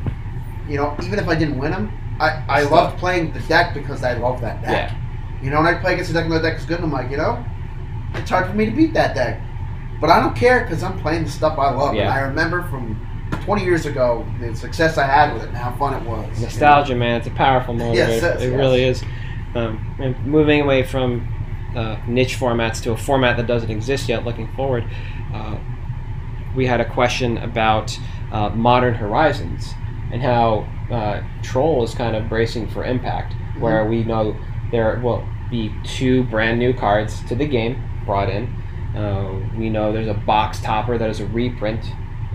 you know, even if I didn't win them, I, I loved playing the deck because I love that deck. Yeah. You know, when I play against a deck, and the deck is good, and I'm like, you know, it's hard for me to beat that deck. But I don't care because I'm playing the stuff I love. Yeah. And I remember from 20 years ago the success I had with it and how fun it was. you know? Nostalgia, man, it's a powerful motivator. Yes, yes, it yes. really is. Um, and moving away from uh, niche formats to a format that doesn't exist yet, looking forward, uh, we had a question about uh, Modern Horizons and how uh, Troll is kind of bracing for impact, where we know there will be two brand new cards to the game brought in. Uh, we know there's a box topper that is a reprint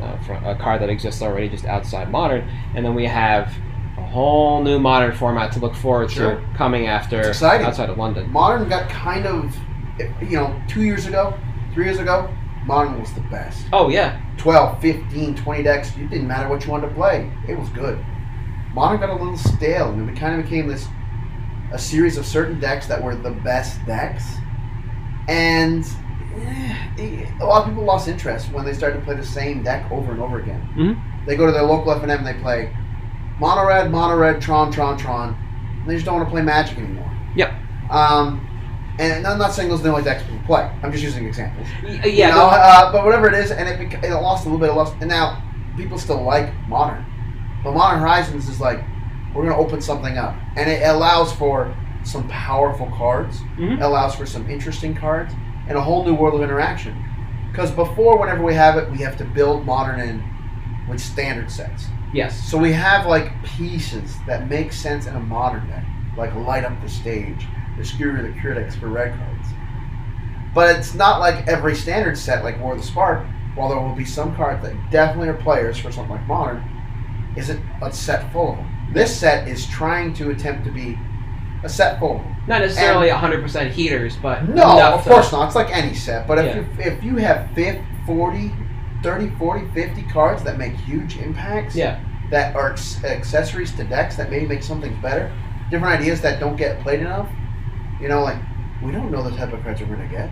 uh, from a card that exists already just outside Modern, and then we have a whole new Modern format to look forward Sure. to coming after outside of London. Modern got kind of, you know, two years ago, three years ago, Modern was the best. Oh yeah, 12, 15, 20 decks, it didn't matter what you wanted to play. It was good. Modern got a little stale, and it kind of became this a series of certain decks that were the best decks. And eh, a lot of people lost interest when they started to play the same deck over and over again. Mhm. They go to their local F&M and they play Mono Red, Mono Red, Tron, Tron, Tron. And they just don't want to play Magic anymore. Yep. Um, and I'm not saying those are the only decks people play. I'm just using examples. Y- You yeah. know, uh, but whatever it is, and it, it lost a little bit of lost. And now people still like modern, but Modern Horizons is like we're going to open something up, and it allows for some powerful cards. Mhm. It allows for some interesting cards and a whole new world of interaction. Because before, whenever we have it, we have to build modern in with standard sets. yes. So we have like pieces that make sense in a modern deck, like light up the stage, the skewer the critics for red cards. But it's not like every standard set like War of the Spark. While there will be some cards that definitely are players for something like modern, isn't a set full of them. This set is trying to attempt to be a set full. Not necessarily 100% heaters, but No, of to- course not. It's like any set. But if, Yeah. you, if you have 50, 40, 30, 40, 50 cards that make huge impacts, Yeah. that are ex- accessories to decks that maybe make something better, different ideas that don't get played enough. You know, like we don't know the type of cards we're gonna get.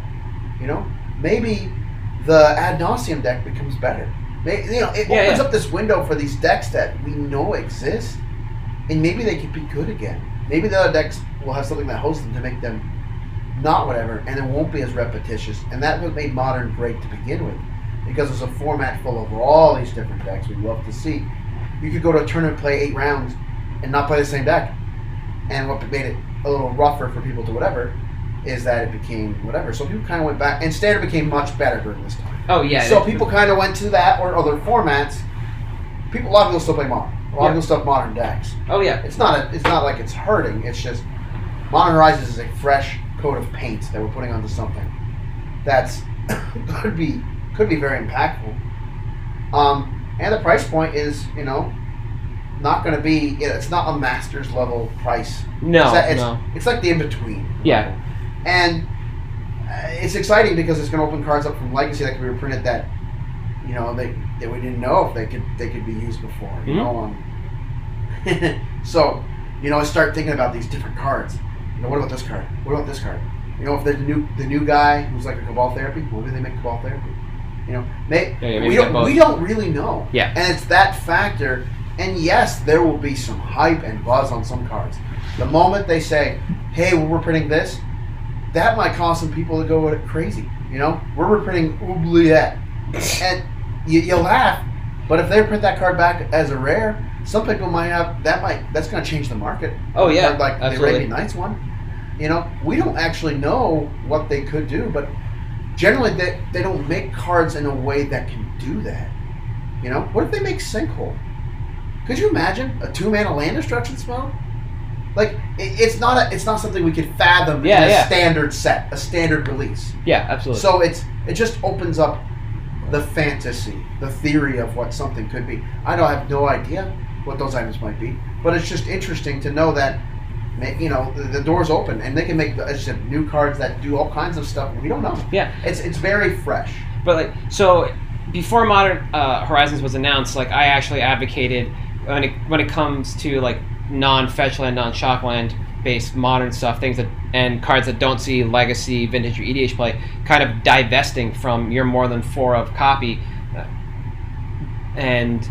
You know, maybe the Ad Nauseam deck becomes better. You know, it Yeah, opens yeah. up this window for these decks that we know exist, and maybe they could be good again. Maybe the other decks will have something that hosts them to make them not whatever, and it won't be as repetitious. And that's what made modern great to begin with, because it's a format full of all these different decks we'd love to see. You could go to a tournament, play eight rounds, and not play the same deck. And what made it a little rougher for people to whatever is that it became whatever. So people kind of went back, and standard became much better during this time. Oh yeah. so people kind of went to that or other formats. People, a lot of people still play modern. A lot Yeah. of people still have modern decks. Oh yeah. It's not a, it's not like it's hurting. It's just Modern Horizons is a fresh coat of paint that we're putting onto something that's could be could be very impactful. Um, and the price point is you know not going to be you know, it's not a master's level price. No. it's, it's, no. it's like the in between. Yeah. And it's exciting because it's going to open cards up from Legacy that can be reprinted that you know they that we didn't know if they could they could be used before. You Mhm. know, um, so you know I start thinking about these different cards. You know, what about this card? What about this card? You know, if the new the new guy who's like a Cabal therapy, maybe they make Cabal therapy. You know, may, Yeah, yeah, we don't both. we don't really know. Yeah. and it's that factor. And yes, there will be some hype and buzz on some cards. The moment they say, "Hey, we're reprinting this," that might cause some people to go crazy. You know, we're reprinting Oubliette, and you, you laugh, but if they print that card back as a rare, some people might have that might that's going to change the market. Oh yeah. Or like the absolutely. Arabian Nights one. You know, we don't actually know what they could do, but generally they, they don't make cards in a way that can do that. You know, what if they make Sinkhole? Could you imagine a two mana land destruction spell? Like it, it's not a, it's not something we could fathom Yeah, in a yeah. standard set, a standard release. Yeah. Absolutely. So it's it just opens up the fantasy, the theory of what something could be. I don't have no idea what those items might be, but it's just interesting to know that you know the, the door's open and they can make I new cards that do all kinds of stuff. We don't know. yeah. It's it's very fresh. But like so, before Modern uh, Horizons was announced, like I actually advocated when it when it comes to like non-fetchland, non-shockland based modern stuff, things that and cards that don't see legacy, vintage, or EDH play, kind of divesting from your more than four of copy, uh, and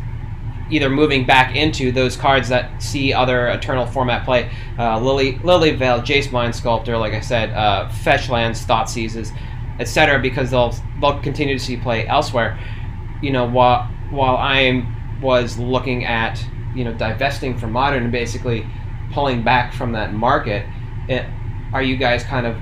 either moving back into those cards that see other eternal format play. Uh, Lily Lily Veil, Jace Mind Sculptor, like I said, uh, Fetch Lands, Thoughtseizes. etc. Because they'll they'll continue to see play elsewhere. You know, while while I was looking at you know divesting from modern and basically pulling back from that market, it, are you guys kind of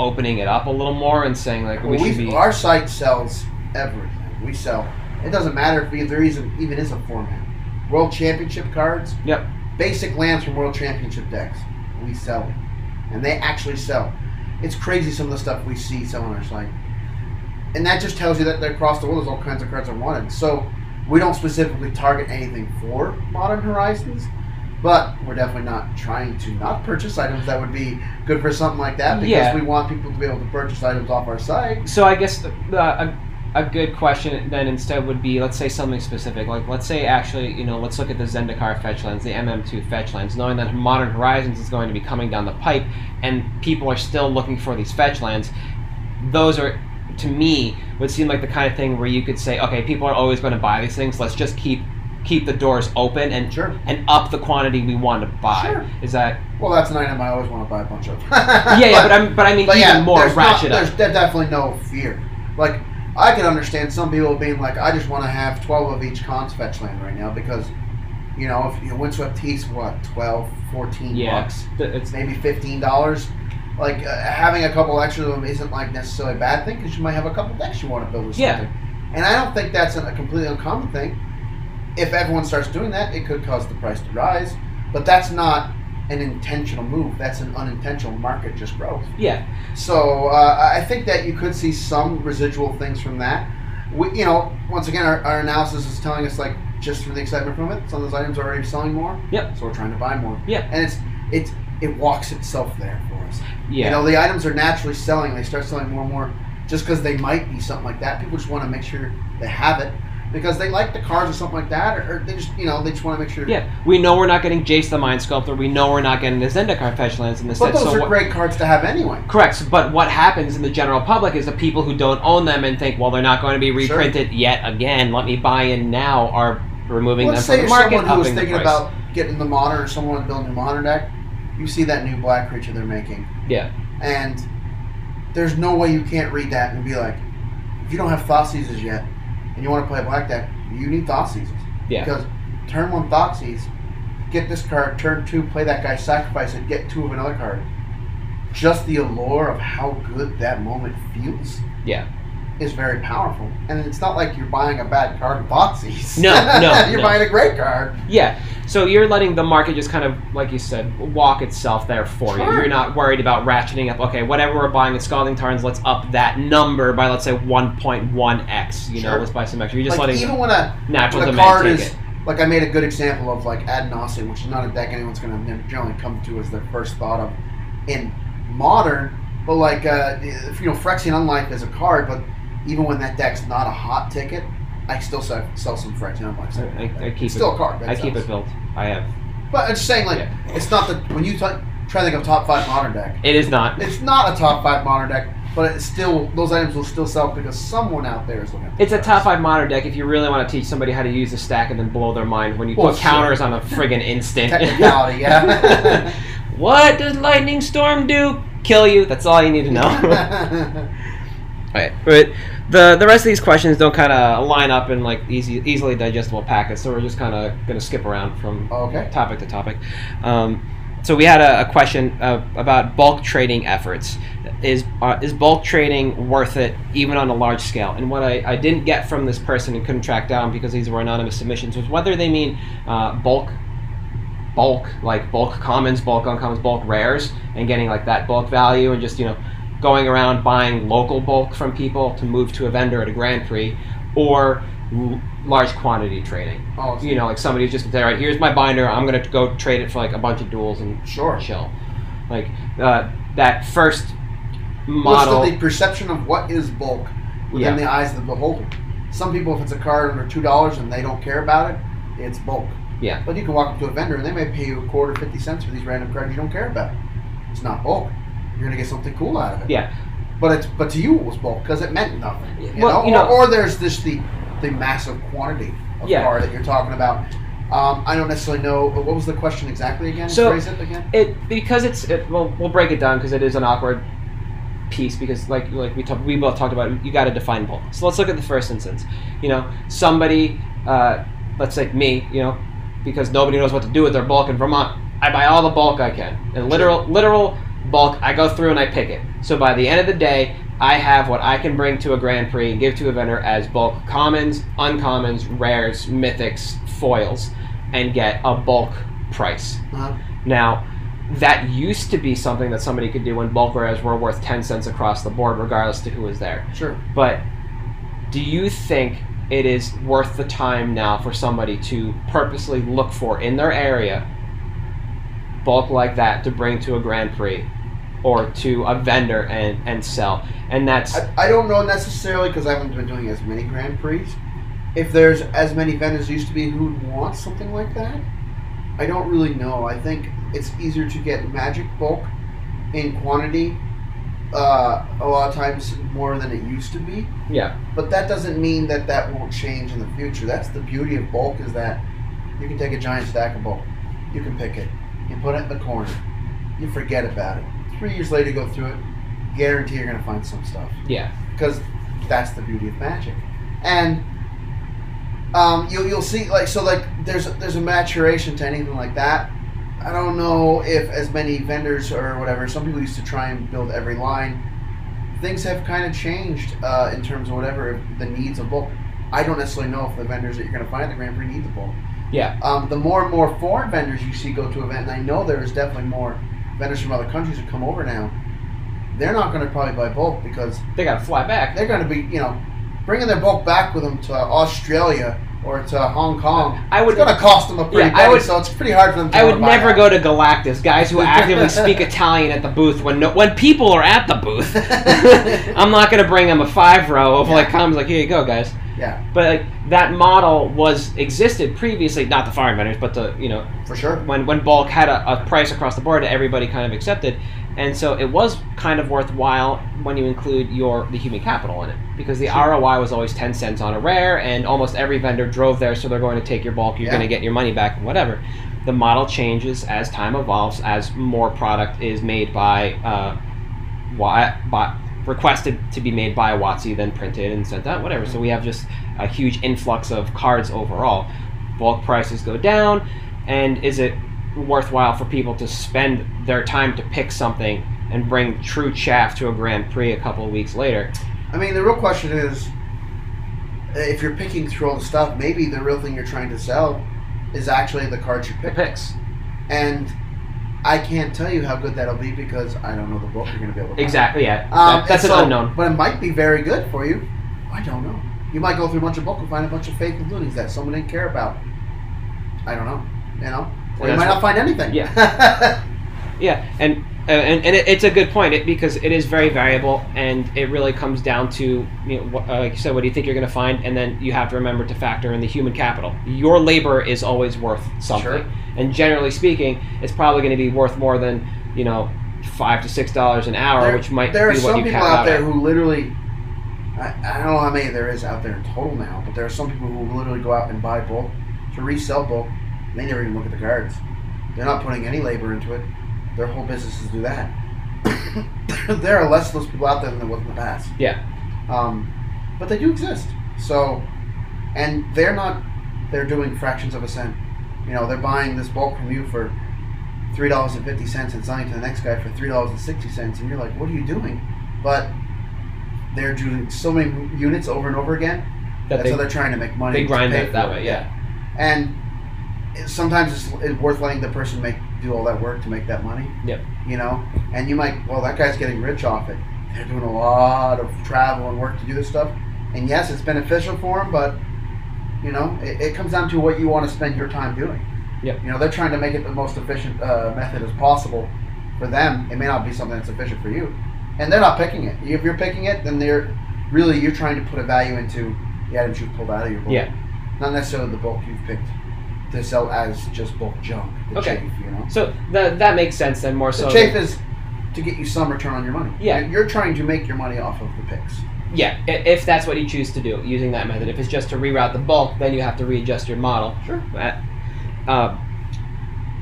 opening it up a little more and saying like we Well, should be Our site sells everything. We sell. It doesn't matter if there even is a format. World Championship cards, Yep. basic lands from World Championship decks. We sell it, and they actually sell. It's crazy some of the stuff we see sell on our site, and that just tells you that across the world there's all kinds of cards I wanted. So we don't specifically target anything for Modern Horizons. But we're definitely not trying to not purchase items that would be good for something like that because Yeah. we want people to be able to purchase items off our site. So I guess the, the, a, a good question then instead would be let's say something specific like let's say actually you know let's look at the Zendikar fetch lands the MM2 fetch lands knowing that Modern Horizons is going to be coming down the pipe and people are still looking for these fetch lands those are to me would seem like the kind of thing where you could say okay people are always going to buy these things let's just keep keep the doors open and Sure. and up the quantity we want to buy Sure. is that Well, that's an item I always want to buy a bunch of. yeah yeah but, I'm but I mean but even yeah, more there's ratchet not, up There's definitely no fear. Like I can understand some people being like, I just want to have 12 of each Khans fetch land right now because, you know, if you Windswept Heath, what 12, 14 yeah bucks, it's maybe 15 dollars. Like uh, having a couple extra of them isn't like necessarily a bad thing because you might have a couple decks you want to build or something. And I don't think that's a completely uncommon thing. If everyone starts doing that, it could cause the price to rise. But that's not an intentional move. That's an unintentional market just growth. yeah So uh, I think that you could see some residual things from that. We, you know, once again, our, our analysis is telling us like just from the excitement from it, some of those items are already selling more. Yep. So we're trying to buy more. Yeah. And it's it's it walks itself there for us. yeah You know, the items are naturally selling. They start selling more and more just because they might be something like that. People just want to make sure they have it because they like the cards or something like that, or, or they just you know they just want to make sure. Yeah, we know we're not getting Jace the Mind Sculptor. We know we're not getting the Zendikar fetch lands in the But set. those So are what, great cards to have anyway. correct. But what happens in the general public is the people who don't own them and think, well, they're not going to be Sure. reprinted yet again. Let me buy in now. Are removing Let's them say from the market, someone who was thinking about getting the modern, or someone building a modern deck. You see that new black creature they're making, yeah, and there's no way you can't read that and be like, if you don't have Thoughtseizes yet, and you want to play a black deck, you need Thoughtseizes. yeah, Because turn one Thoughtseize, get this card. Turn two, play that guy, sacrifice it, get two of another card. Just the allure of how good that moment feels yeah. is very powerful, and it's not like you're buying a bad card in Thoughtseize. No, no, you're no. buying a great card. Yeah, so you're letting the market just kind of, like you said, walk itself there for you. Sure. You're not worried about ratcheting up. Okay, whatever we're buying at Scalding Tarns, let's up that number by let's say 1.1x. You know, let's buy some extra. You're just like letting even when a natural when a demand card take is it. like I made a good example of like Ad Nauseam, which is not a deck anyone's going to generally come to as their first thought of in modern. But like uh, you know, Phyrexian Unlife is a card, but even when that deck's not a hot ticket, I still sell, sell some Phyrexian Unlife. I, I keep It's still it. a card. I keep it built. I have. But I'm just saying, like, Yeah. it's not the when you t- try to think of top five modern deck. It is not. It's not a top five modern deck, but it's still those items will still sell because someone out there is looking. It's a top five modern deck if you really want to teach somebody how to use the stack and then blow their mind when you Well, put sure. counters on a friggin' instant. technicality. Yeah. what does lightning storm do? Kill you. That's all you need to know. Right, but the the rest of these questions don't kind of line up in like easy easily digestible packets, so we're just kind of gonna skip around from okay. topic to topic. Um, so we had a, a question uh, about bulk trading efforts. Is uh, is bulk trading worth it even on a large scale? And what I, I didn't get from this person and couldn't track down because these were anonymous submissions was whether they mean uh, bulk bulk like bulk commons, bulk uncommons, bulk rares, and getting like that bulk value and just you know going around buying local bulk from people to move to a vendor at a Grand Prix, or large quantity trading. Oh, You know, like somebody's just say, all right, here's my binder. I'm gonna go trade it for like a bunch of duals and Sure. chill. Like uh, that first What's model. the, the perception of what is bulk within Yeah. the eyes of the beholder? Some people, if it's a card under two dollars and they don't care about it, it's bulk. Yeah. But you can walk up to a vendor and they may pay you a quarter, fifty cents for these random cards you don't care about. It's not bulk. You're gonna get something cool out of it. Yeah. But it's but to you it was bulk because it meant nothing. You Well, know? you know- or, or there's this the the massive quantity of Yeah. card that you're talking about. Um, I don't necessarily know. What was the question exactly again? So- Phrase it again. It because it's it, well we'll break it down because it is an awkward piece because like like we talk, we both talked about you got to define bulk. So let's look at the first instance. You know, somebody, uh, let's say me, you know, because nobody knows what to do with their bulk in Vermont. I buy all the bulk I can, and literal literal bulk. I go through and I pick it. So by the end of the day, I have what I can bring to a Grand Prix and give to a vendor as bulk commons, uncommons, rares, mythics, foils, and get a bulk price. Uh, Now, that used to be something that somebody could do when bulk rares were worth 10 cents across the board, regardless to who was there. sure. But do you think it is worth the time now for somebody to purposely look for in their area bulk like that to bring to a Grand Prix or to a vendor and, and sell? And that's. I, I don't know necessarily because I haven't been doing as many Grand Prix. If there's as many vendors used to be who would want something like that, I don't really know. I think it's easier to get magic bulk in quantity uh, a lot of times more than it used to be. yeah. But that doesn't mean that that won't change in the future. That's the beauty of bulk is that you can take a giant stack of bulk, you can pick it, you put it in the corner, you forget about it. Three years later, go through it, guarantee you're gonna find some stuff Yeah. because that's the beauty of magic. And um, you'll you'll see like so like there's there's a maturation to anything like that. I don't know if as many vendors or whatever. Some people used to try and build every line. Things have kind of changed uh, in terms of whatever the needs of bulk. I don't necessarily know if the vendors that you're going to find at the Grand Prix need the bulk. Yeah. Um, the more and more foreign vendors you see go to event, and I know there is definitely more vendors from other countries who come over now. They're not going to probably buy bulk because They got to fly back. they're going to be, you know, bringing their bulk back with them to Australia or to Hong Kong. I would- It's going to cost them a pretty Yeah, I penny, would- so it's pretty hard for them. to I would never go to Galactus, guys who actively speak Italian at the booth when no, when people are at the booth. I'm not gonna bring them a five row of like Yeah. comes like here you go guys. Yeah, But like that model was existed previously, not the foreign vendors, but the you know for sure. when when bulk had a, a price across the board that everybody kind of accepted, and so it was kind of worthwhile when you include your the human capital in it because the ROI was always ten cents on a rare, and almost every vendor drove there, so they're going to take your bulk, you're Yeah. going to get your money back, and whatever. The model changes as time evolves, as more product is made by uh, Wa- by requested to be made by WotC, then printed and sent out, whatever. So we have just a huge influx of cards overall. Bulk prices go down, and is it worthwhile for people to spend their time to pick something and bring true chaff to a Grand Prix a couple of weeks later? I mean, the real question is, if you're picking through all the stuff, maybe the real thing you're trying to sell is actually the cards you The pick. picks. And I can't tell you how good that'll be because I don't know the book you're going to be able to buy. Exactly, yeah. Um, that's an so- unknown. But it might be very good for you. I don't know. You might go through a bunch of books and find a bunch of fake loonies that someone didn't care about. I don't know. You know? Or you might not find anything. Yeah. Yeah, and and, and it, it's a good point it, because it is very variable, and it really comes down to you know, what, uh, like you said, what do you think you're going to find, and then you have to remember to factor in the human capital. Your labor is always worth something, Sure. and generally speaking, it's probably going to be worth more than you know five to six dollars an hour, There, which might there are be what some you people cap out out there at. who literally. I, I don't know how many there is out there in total now, but there are some people who literally go out and buy bulk to resell bulk. And they never even look at the cards. They're not putting any labor into it. Their whole business is to do that. there are less of those people out there than there was in the past. Yeah. Um, but they do exist. So, and they're not. They're doing fractions of a cent. You know, they're buying this bulk from you for three dollars and fifty cents and selling to the next guy for three dollars and sixty cents, and you're like, "What are you doing?" But they're doing so many units over and over again. That That's they, how they're trying to make money. they grind it that way, yeah. And sometimes it's, it's worth letting the person make do all that work to make that money. Yep. You know, and you might, well, that guy's getting rich off it. They're doing a lot of travel and work to do this stuff. And yes, it's beneficial for them, but you know, it, it comes down to what you want to spend your time doing. Yep. You know, they're trying to make it the most efficient uh, method as possible for them. It may not be something that's efficient for you, and they're not picking it. If you're picking it, then they're really you're trying to put a value into the items you've pulled out of your bulk. Yeah. Not necessarily the bulk you've picked to sell as just bulk junk. The Okay. chafe, you know. So that that makes sense then more The so. chafe than- is to get you some return on your money. Yeah. You're, trying to make your money off of the picks. Yeah, if that's what you choose to do using that method. If it's just to reroute the bulk, then you have to readjust your model. Sure. Uh, uh,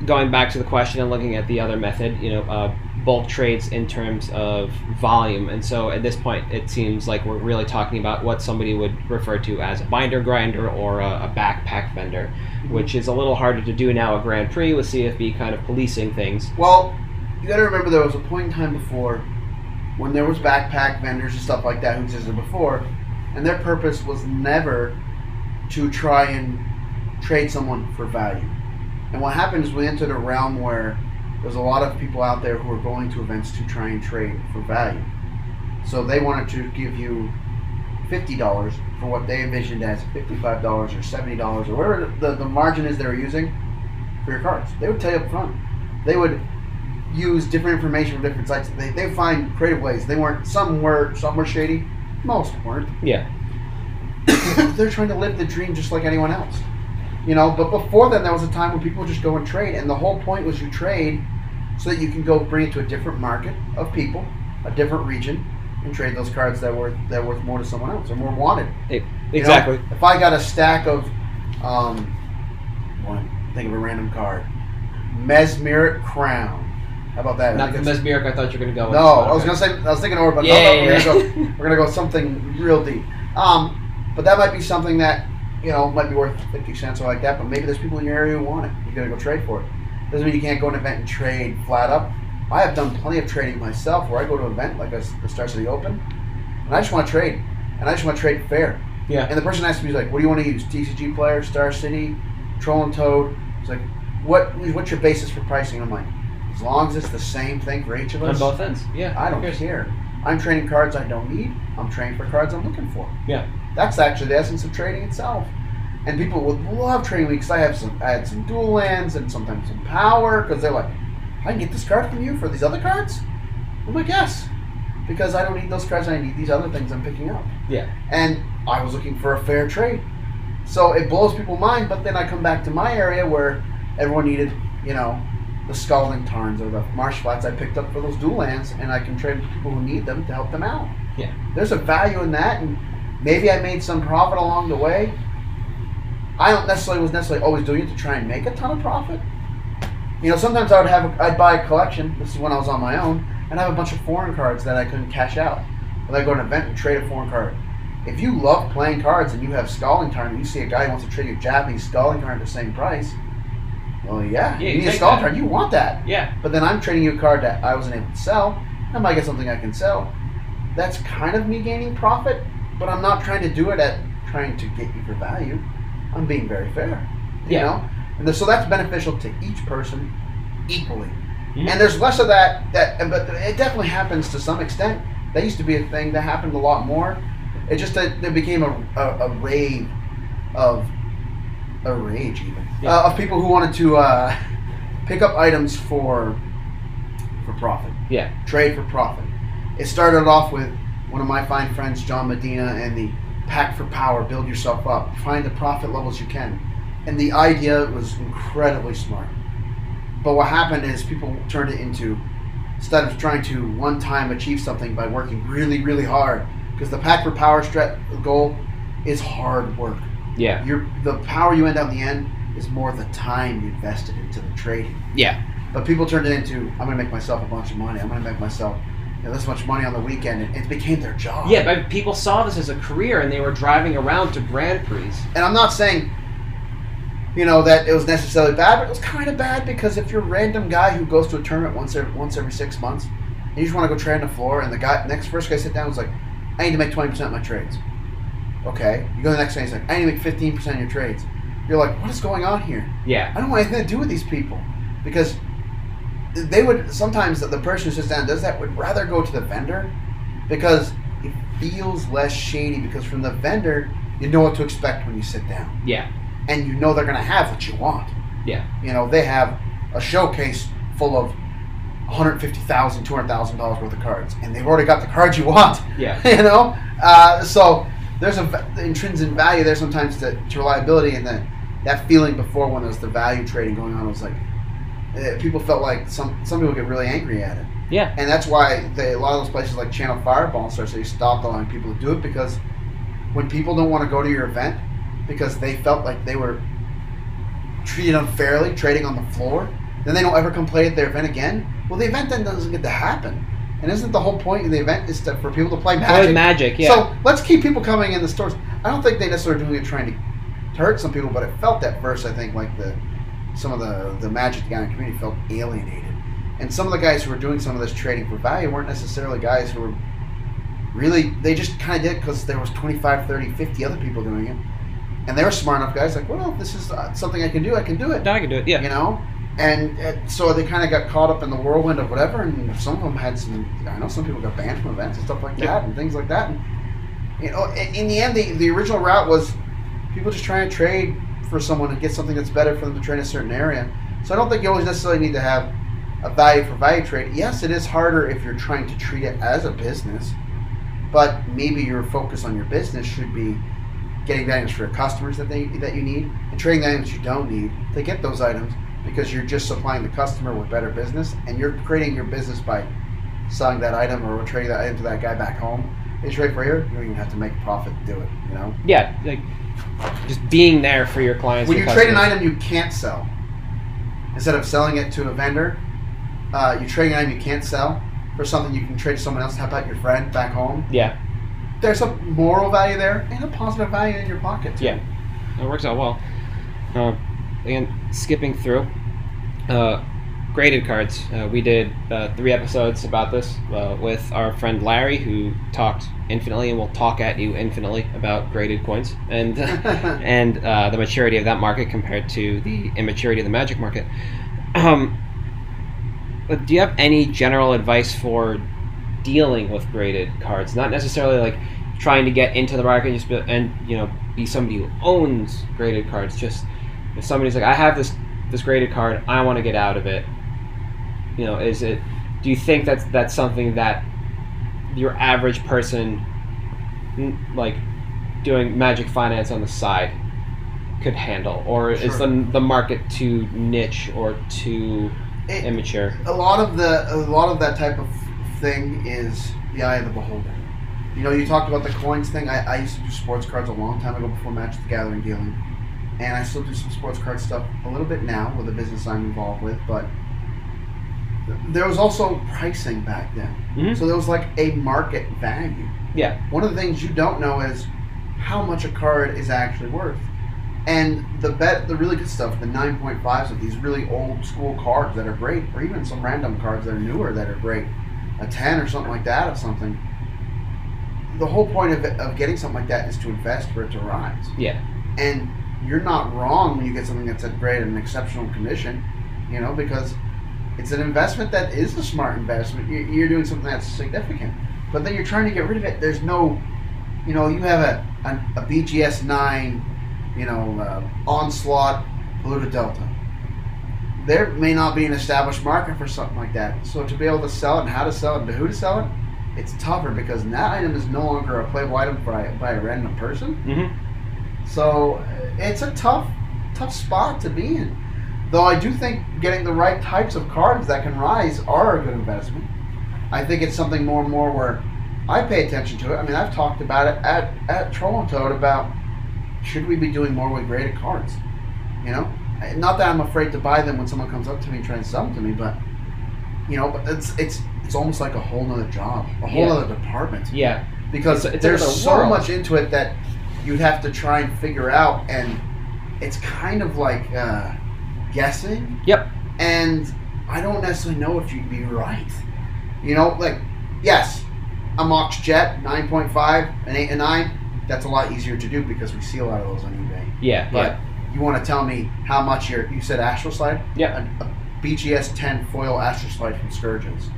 going back to the question and looking at the other method, you know, uh, bulk trades in terms of volume. And so at this point, it seems like we're really talking about what somebody would refer to as a binder grinder or a, a backpack vendor, mm-hmm. which is a little harder to do now at Grand Prix with CFB kind of policing things. Well, you got to remember there was a point in time before when there was backpack vendors and stuff like that who existed before, and their purpose was never to try and trade someone for value. And what happened is we entered a realm where there's a lot of people out there who are going to events to try and trade for value. So they wanted to give you fifty dollars for what they envisioned as fifty-five dollars or seventy dollars or whatever the, the margin is they were using for your cards. They would tell you up front. They would use different information from different sites. They they find creative ways. They weren't some were some were shady, most weren't. Yeah. They're trying to live the dream just like anyone else. You know, but before then there was a time when people would just go and trade and the whole point was you trade so that you can go bring it to a different market of people, a different region, and trade those cards that were that worth more to someone else or more wanted. E- You know, Exactly. if I got a stack of, um, one, think of a random card, Mesmeric Crown. How about that? Not the mesmeric I thought you were going to go with. no, I was gonna say I was thinking over, but Yeah, no, no, yeah, we're, yeah. Gonna go, we're gonna go something real deep. Um, but that might be something that you know might be worth fifty cents or like that. But maybe there's people in your area who want it. You're gonna go trade for it. Doesn't mean you can't go to an event and trade flat up. I have done plenty of trading myself, where I go to an event like a, the Star City Open, and I just want to trade, and I just want to trade fair. Yeah. And the person asks me, he's like, "What do you want to use? TCG player, Star City, Troll and Toad?" It's like, "What? What's your basis for pricing?" I'm like, "As long as it's the same thing for each of us." On us." both ends. Yeah. I don't cares? care. I'm trading cards I don't need. I'm trading for cards I'm looking for. Yeah. That's actually the essence of trading itself. And people would love trading because I have some, I had some dual lands and sometimes some power because they're like, I can get this card from you for these other cards. I'm like, yes, because I don't need those cards. I need these other things I'm picking up. Yeah. And I was looking for a fair trade, so it blows people's mind. But then I come back to my area where everyone needed, you know, the Scalding Tarns or the Marsh Flats I picked up for those dual lands, and I can trade with people who need them to help them out. Yeah. There's a value in that, and maybe I made some profit along the way. I don't necessarily was necessarily always doing it to try and make a ton of profit. You know, sometimes I would have I'd buy a collection. This is when I was on my own, and I have a bunch of foreign cards that I couldn't cash out. But I go to an event and trade a foreign card. If you love playing cards and you have Scalding Tarn and you see a guy who wants to trade you a Japanese Scalding Tarn at the same price, well, yeah, Yeah, you you need a Scalding that. You want that. Yeah. But then I'm trading you a card that I wasn't able to sell. I might get something I can sell. That's kind of me gaining profit, but I'm not trying to do it at trying to get you for value. I'm being very fair. You Yeah. know? And so that's beneficial to each person equally. Mhm. And there's less of that that but it definitely happens to some extent. That used to be a thing that happened a lot more. It just that there became a, a, a rave of a rage even Yeah. uh, of people who wanted to uh, pick up items for for profit, Yeah. trade for profit. It started off with one of my fine friends, John Medina, and the pack for power, build yourself up, find the profit levels you can. And the idea was incredibly smart. But what happened is people turned it into instead of trying to one time achieve something by working really, really hard, because the pack for power strat goal is hard work. Yeah. Your the power you end up in the end is more the time you invested into the trading. Yeah. But people turned it into I'm going to make myself a bunch of money. I'm going to make myself you know, this much money on the weekend, and it became their job. Yeah, but people saw this as a career and they were driving around to Grand Prix. And I'm not saying, you know, that it was necessarily bad, but it was kind of bad because if you're a random guy who goes to a tournament once every, once every six months, and you just want to go trade on the floor, and the guy next first guy sit down was like, I need to make 20% of my trades. Okay. You go to the next guy, he's like, I need to make 15% of your trades. You're like, what is going on here? Yeah. I don't want anything to do with these people because they would sometimes the person who sits down and does that would rather go to the vendor because it feels less shady because from the vendor you know what to expect when you sit down Yeah. and you know they're going to have what you want. Yeah. You know they have a showcase full of 150,000, 200,000 dollars worth of cards, and they've already got the cards you want. Yeah. you know, uh, so there's a v- intrinsic value there sometimes to, to reliability, and that that feeling before when there's the value trading going on was like uh, people felt like some some people get really angry at it, Yeah. and that's why they, a lot of those places like Channel Fireball and such they stopped allowing people to do it because when people don't want to go to your event because they felt like they were treated unfairly trading on the floor then they don't ever come play at their event again. Well, the event then doesn't get to happen. And isn't the whole point of the event is to, for people to play magic? Play magic, yeah. So let's keep people coming in the stores. I don't think they necessarily doing it trying to, to hurt some people, but it felt at first. I think like the some of the the Magic the Gathering community felt alienated, and some of the guys who were doing some of this trading for value weren't necessarily guys who were really. They just kind of did because there was 25, 30, 50 other people doing it, and they were smart enough guys. Like, well, this is uh, something I can do. I can do it. No, I can do it. Yeah. You know. And, and so they kind of got caught up in the whirlwind of whatever, and some of them had some. I know some people got banned from events and stuff like Yeah. that, and things like that. And you know, in, in the end, the, the original route was people just trying to trade for someone and get something that's better for them to trade in a certain area. So I don't think you always necessarily need to have a value for value trade. Yes, it is harder if you're trying to treat it as a business, but maybe your focus on your business should be getting items for your customers that they that you need and trading the items you don't need to get those items because you're just supplying the customer with better business and you're creating your business by selling that item or trading that item to that guy back home. It's right for here, you don't even have to make a profit to do it. You know, Yeah, like just being there for your clients. when you trade an item you can't sell, instead of selling it to a vendor, uh, you trade an item you can't sell for something you can trade to someone else. To help out your friend back home. Yeah, There's a moral value there and a positive value in your pocket. Too. Yeah. it works out well. Uh, again, skipping through. Uh, graded cards. Uh, we did uh, three episodes about this uh, with our friend Larry, who talked infinitely and will talk at you infinitely about graded coins and and uh, the maturity of that market compared to the immaturity of the magic market. Um, but do you have any general advice for dealing with graded cards? Not necessarily like trying to get into the market and just be, and you know be somebody who owns graded cards. Just if somebody's like, I have this this graded card, I want to get out of it. You know, is it? Do you think that's that's something that your average person, like doing magic finance on the side, could handle, or is the the market too niche or too It- immature? a lot of the a lot of that type of thing is the eye of the beholder. You know, you talked about the coins thing. I, I used to do sports cards a long time ago before Magic the Gathering dealing, and I still do some sports card stuff a little bit now with the business I'm involved with. But there was also pricing back then, Mhm. so there was like a market value. Yeah. One of the things you don't know is how much a card is actually worth. And the bet, the really good stuff, the 9.5s of these really old school cards that are great, or even some random cards that are newer that are great, a 10 or something like that of something. The whole point of, it, of getting something like that is to invest for it to rise. Yeah. And you're not wrong when you get something that's at great and an exceptional condition, you know, because it's an investment that is a smart investment. You- You're doing something that's significant. But then you're trying to get rid of it. There's no, you know, you have a, a, a BGS 9, you know, uh, onslaught, polluted delta. There may not be an established market for something like that. So to be able to sell it and how to sell it and to who to sell it, it's tougher because that item is no longer a playable item by, by a random person. Mm-hmm. So uh, it's a tough, tough spot to be in. Though I do think getting the right types of cards that can rise are a good investment. I think it's something more and more where I pay attention to it. I mean, I've talked about it at at Troll and Toad about should we be doing more with graded cards? You know, not that I'm afraid to buy them when someone comes up to me and tries to sell them to me, but you know, but it's it's it's almost like a whole nother job, a whole Yeah. other department Yeah. because It's- it's there's so world. much into it that you'd have to try and figure out, and it's kind of like uh, guessing. Yep. And I don't necessarily know if you'd be right. You know, like yes, a Mox Jet 9.5, an 8 and 9, that's a lot easier to do because we see a lot of those on eBay. Yeah. But yeah. you want to tell me how much you're, you said Astral Slide? Yeah. A, a BGS 10 foil Astral Slide from Scourgeons.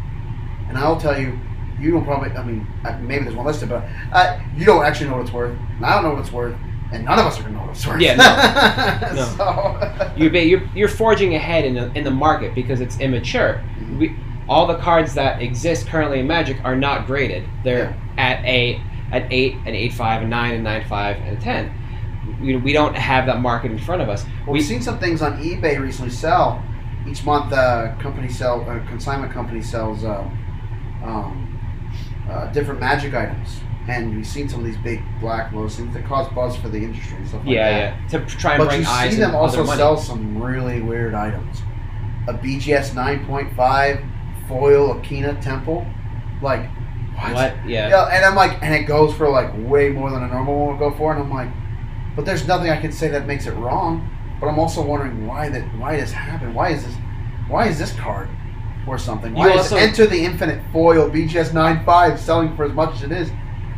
And I'll tell you, you don't probably, I mean, uh, maybe there's one listed, but uh, you don't actually know what it's worth. And I don't know what it's worth. And none of us are going to know what it's worth. Yeah, no. No. so, You're, you're you're forging ahead in the in the market because it's immature. We all the cards that exist currently in Magic are not graded. They're at a an eight, an eight five, a nine, a nine five, and a ten. We, we don't have that market in front of us. Well, we've seen some things on eBay recently sell. Each month, uh, company sell, uh, consignment company sells uh, um, uh, different magic items, and we've seen some of these big Black Lotus things that cause buzz for the industry and stuff like yeah, that. yeah. Yeah. To try and But bring you eyes see them also sell some really weird items. a BGS 9.5 foil Okina Temple. Like, what? What? Yeah. Yeah, and I'm like, and it goes for like way more than a normal one would go for, and I'm like, but there's nothing I can say that makes it wrong. But I'm also wondering why that why this happened. Why is this why is this card or something? Why You is also- Enter the Infinite Foil BGS 9.5 selling for as much as it is?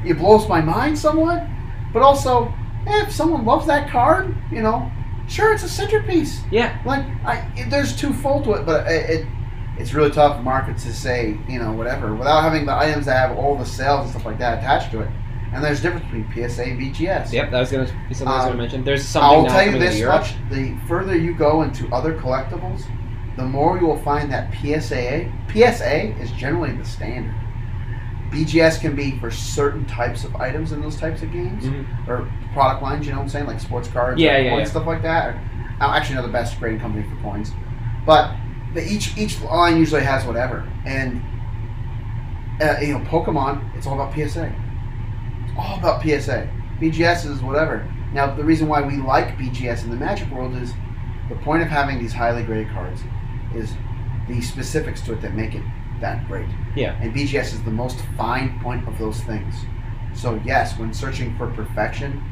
It blows my mind somewhat. But also, eh, if someone loves that card, you know, sure, it's a centerpiece. Yeah. Like, I, it, there's twofold to it, but it, it it's really tough for markets to say, you know, whatever, without having the items that have all the sales and stuff like that attached to it. And there's a difference between PSA and BGS. Yep. That was gonna be something I was Um, gonna mention. There's something I'll tell you this much: the further you go into other collectibles, the more you will find that PSA PSA is generally the standard. BGS can be for certain types of items in those types of games Mhm. or product lines. You know what I'm saying, like sports cards, Yeah, yeah, coins, yeah. stuff like that. Or, actually, no, the best grading company for coins, but the, each each line usually has whatever. And uh, you know, Pokemon, it's all about PSA. It's all about PSA. BGS is whatever. Now, the reason why we like BGS in the Magic world is the point of having these highly graded cards is the specifics to it that make it that great. Yeah. And BGS is the most fine point of those things. So yes, when searching for perfection,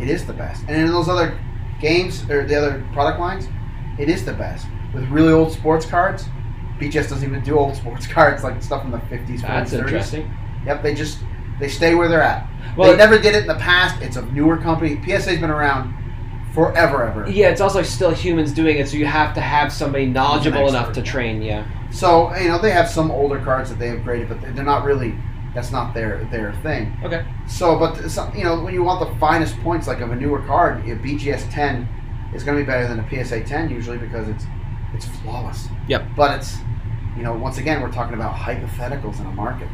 it is the best. And in those other games or the other product lines, it is the best. With really old sports cards, BGS doesn't even do old sports cards like stuff from the 50s, 40s, That's 30s. interesting. Yep, they just they stay where they're at. Well, they never did it in the past. It's a newer company. PSA's been around forever, ever. Yeah, it's also still humans doing it, so you have to have somebody knowledgeable enough to train. Yeah. So you know they have some older cards that they have graded, but they're not really. That's not their their thing. Okay. So, but some, you know when you want the finest points like of a newer card, a BGS 10 is going to be better than a PSA 10 usually because it's it's flawless. Yep. But it's you know once again we're talking about hypotheticals in a market.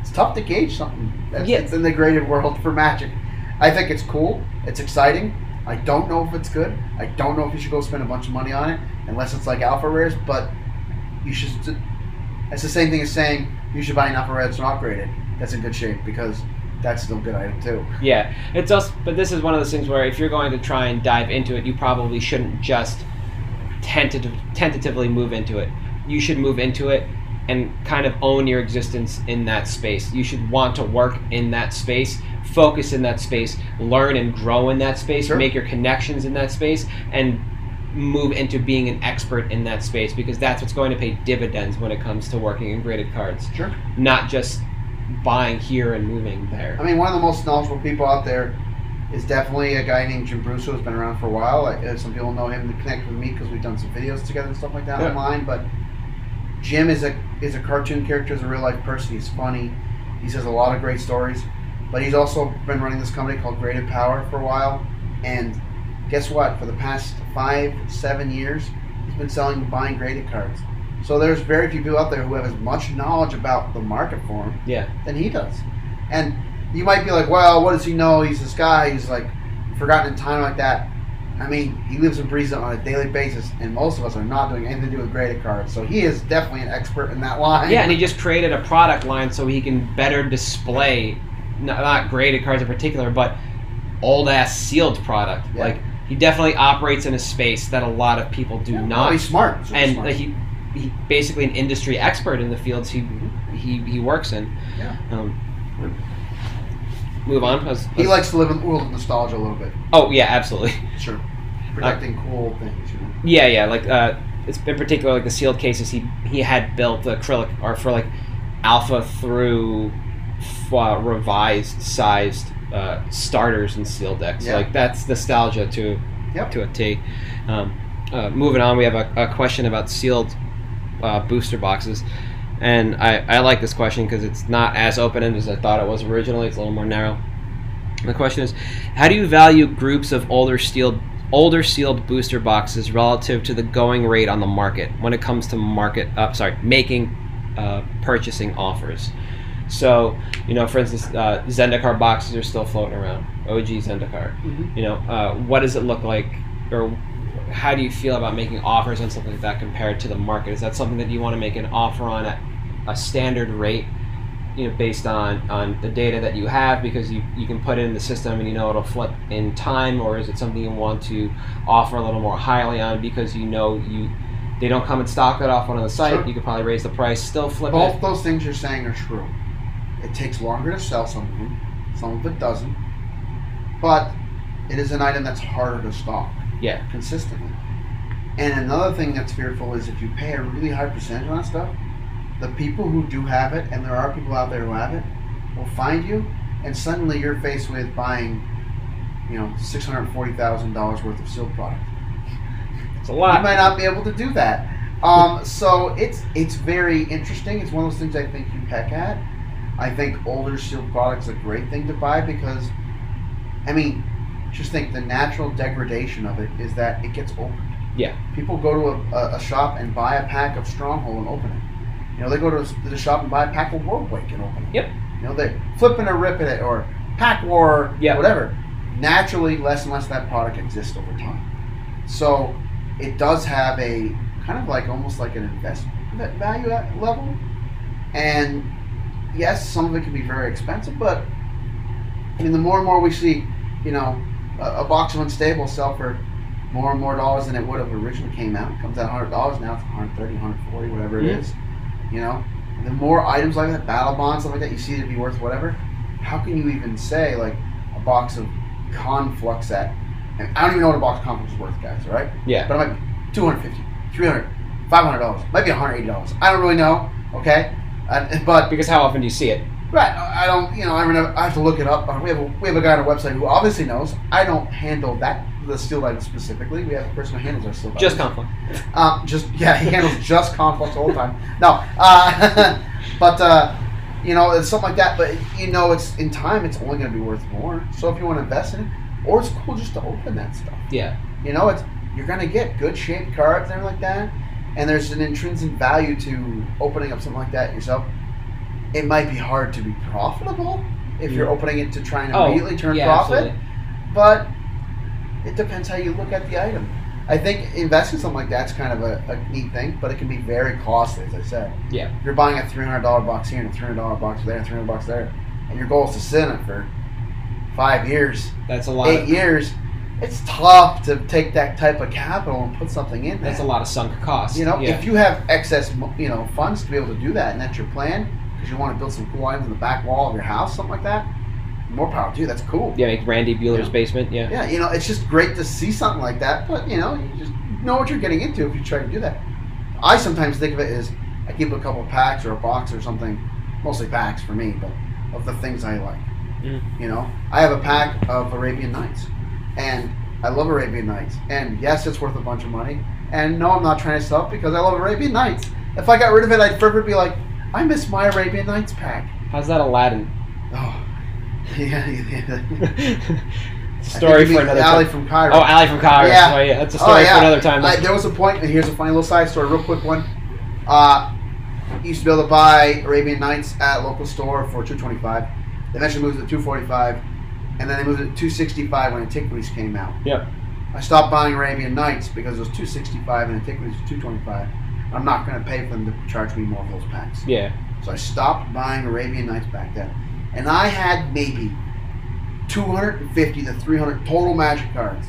It's tough to gauge something that's Yeah. it's in the graded world for Magic. I think it's cool. It's exciting. I don't know if it's good. I don't know if you should go spend a bunch of money on it unless it's like alpha rares. But you should. It's the same thing as saying you should buy an alpha rare that's not graded. That's in good shape because that's still a good item too. Yeah, it's also, but this is one of those things where if you're going to try and dive into it, you probably shouldn't just tentative, tentatively move into it. You should move into it and kind of own your existence in that space. You should want to work in that space, focus in that space, learn and grow in that space, Sure. make your connections in that space, and move into being an expert in that space because that's what's going to pay dividends when it comes to working in graded cards, Sure. not just buying here and moving there. I mean, one of the most knowledgeable people out there is definitely a guy named Jim Bruce who's been around for a while. Like, uh, some people know him to connect with me because we've done some videos together and stuff like that Yeah. online. But Jim is a is a cartoon character, is a real life person. He's funny. He says a lot of great stories. But he's also been running this company called Graded Power for a while. And guess what? For the past five, seven years, he's been selling and buying graded cards. So there's very few people out there who have as much knowledge about the market for him Yeah. than he does. And you might be like, well, what does he know? He's this guy. He's like forgotten in time like that. I mean, he lives and breathes it on a daily basis, and most of us are not doing anything to do with graded cards. So he is definitely an expert in that line. Yeah, and he just created a product line so he can better display not, not graded cards in particular, but old ass sealed product. Yeah. Like he definitely operates in a space that a lot of people do Yeah, not. he's smart. He's really and smart. like, he he basically an industry expert in the fields he he, he works in. Yeah. Um, move on. Let's- he let's- likes to live in the world of nostalgia a little bit. oh yeah, absolutely. Sure. Protecting cool things, you know. Yeah, yeah. Like uh, it's in particular like the sealed cases. He he had built the acrylic or for like alpha through uh, revised sized uh, starters and sealed decks. Yeah. Like that's nostalgia to Yep. to a T. Um, uh, moving on, we have a, a question about sealed uh, booster boxes. And I, I like this question because it's not as open ended as I thought it was originally. It's a little more narrow. The question is, how do you value groups of older sealed older sealed booster boxes relative to the going rate on the market when it comes to market uh, sorry making uh, purchasing offers? So you know, for instance, uh, Zendikar boxes are still floating around. OG Zendikar. Mhm. You know, uh, what does it look like, or how do you feel about making offers on something like that compared to the market? Is that something that you want to make an offer on at a standard rate? you know, based on, on the data that you have because you, you can put it in the system and you know it'll flip in time or is it something you want to offer a little more highly on because you know you they don't come in stock that often on the site. Sure. You could probably raise the price, still flip Both it. those things you're saying are true. It takes longer to sell some of them. Some of it doesn't. But it is an item that's harder to stock Yeah. consistently. And another thing that's fearful is if you pay a really high percentage on that stuff, the people who do have it, and there are people out there who have it, will find you, and suddenly you're faced with buying, you know, six hundred forty thousand dollars worth of sealed product. It's a lot. You might not be able to do that. Um, so it's it's very interesting. It's one of those things I think you peck at. I think older sealed products a great thing to buy because, I mean, just think the natural degradation of it is that it gets opened. Yeah. People go to a, a, a shop and buy a pack of Stronghold and open it. You know, they go to the shop and buy a pack of Worldwake and open it. Yep. You know, they're flipping or ripping it or Pack War, Yeah. whatever. Naturally, less and less that product exists over time. So it does have a kind of like almost like an investment value level. And yes, some of it can be very expensive, but I mean, the more and more we see, you know, a, a box of unstable sell for more and more dollars than it would have originally came out. It comes out hundred dollars now it's 130, 140, whatever it Mhm. is. You know, the more items like that, Battlebonds, stuff like that, you see it to be worth whatever. How can you even say like a box of conflux at? And I don't even know what a box of conflux is worth, guys. All right, Yeah. but it might be 250 300 500 dollars, might be 180 dollars. I don't really know. Okay, uh, but Because how often do you see it? Right. I don't. You know. I, mean, I have to look it up. We have a, we have a guy on our website who obviously knows. I don't handle that the steel items specifically. We have a person who handles our steel Just items. conflict. Um, just yeah, he handles just conflicts all the time. No, uh, but uh, you know, it's something like that. But you know, it's in time, it's only going to be worth more. So if you want to invest in it, or it's cool just to open that stuff. Yeah. You know, it's you're going to get good shaped cards and everything like that, and there's an intrinsic value to opening up something like that yourself. It might be hard to be profitable if you're Mm. opening it to try and Oh, immediately turn yeah, profit absolutely. but it depends how you look at the item. I think investing something like that's kind of a, a neat thing, but it can be very costly, as I said. Yeah. If you're buying a three hundred dollar box here and a three hundred dollar box there and three hundred bucks there, and your goal is to sit in it for five years, That's a lot. eight Of, years, it's tough to take that type of capital and put something in that's a lot of sunk cost. You know, Yeah. if you have excess, you know, funds to be able to do that, and that's your plan, because you want to build some cool items in the back wall of your house, something like that. More power to you. That's cool. yeah, Randy Buehler's basement. Yeah. Yeah, you know, it's just great to see something like that, but you know, you just know what you're getting into if you try to do that. I sometimes think of it as I keep a couple packs or a box or something, mostly packs for me, but of the things I like. Mm. You know, I have a pack of Arabian Nights, and I love Arabian Nights, and yes, it's worth a bunch of money, and no, I'm not trying to sell it because I love Arabian Nights. If I got rid of it, I'd forever be like, I miss my Arabian Nights pack. How's that Aladdin? Oh, yeah, yeah. Story for another Ali time. from Cairo. Oh, Ali from Cairo. Yeah. Oh, yeah. That's a Oh, story yeah. for another time. I, there was a point, and here's a funny little side story, real quick one. Uh, used to be able to buy Arabian Nights at a local store for two twenty five. They eventually moved to two forty five, and then they moved it to two sixty five when Antiquities came out. Yep. I stopped buying Arabian Nights because it was two sixty five and Antiquities was two twenty five. I'm not going to pay for them to charge me more for those packs. Yeah. So I stopped buying Arabian Nights back then. And I had maybe 250 to 300 total Magic cards.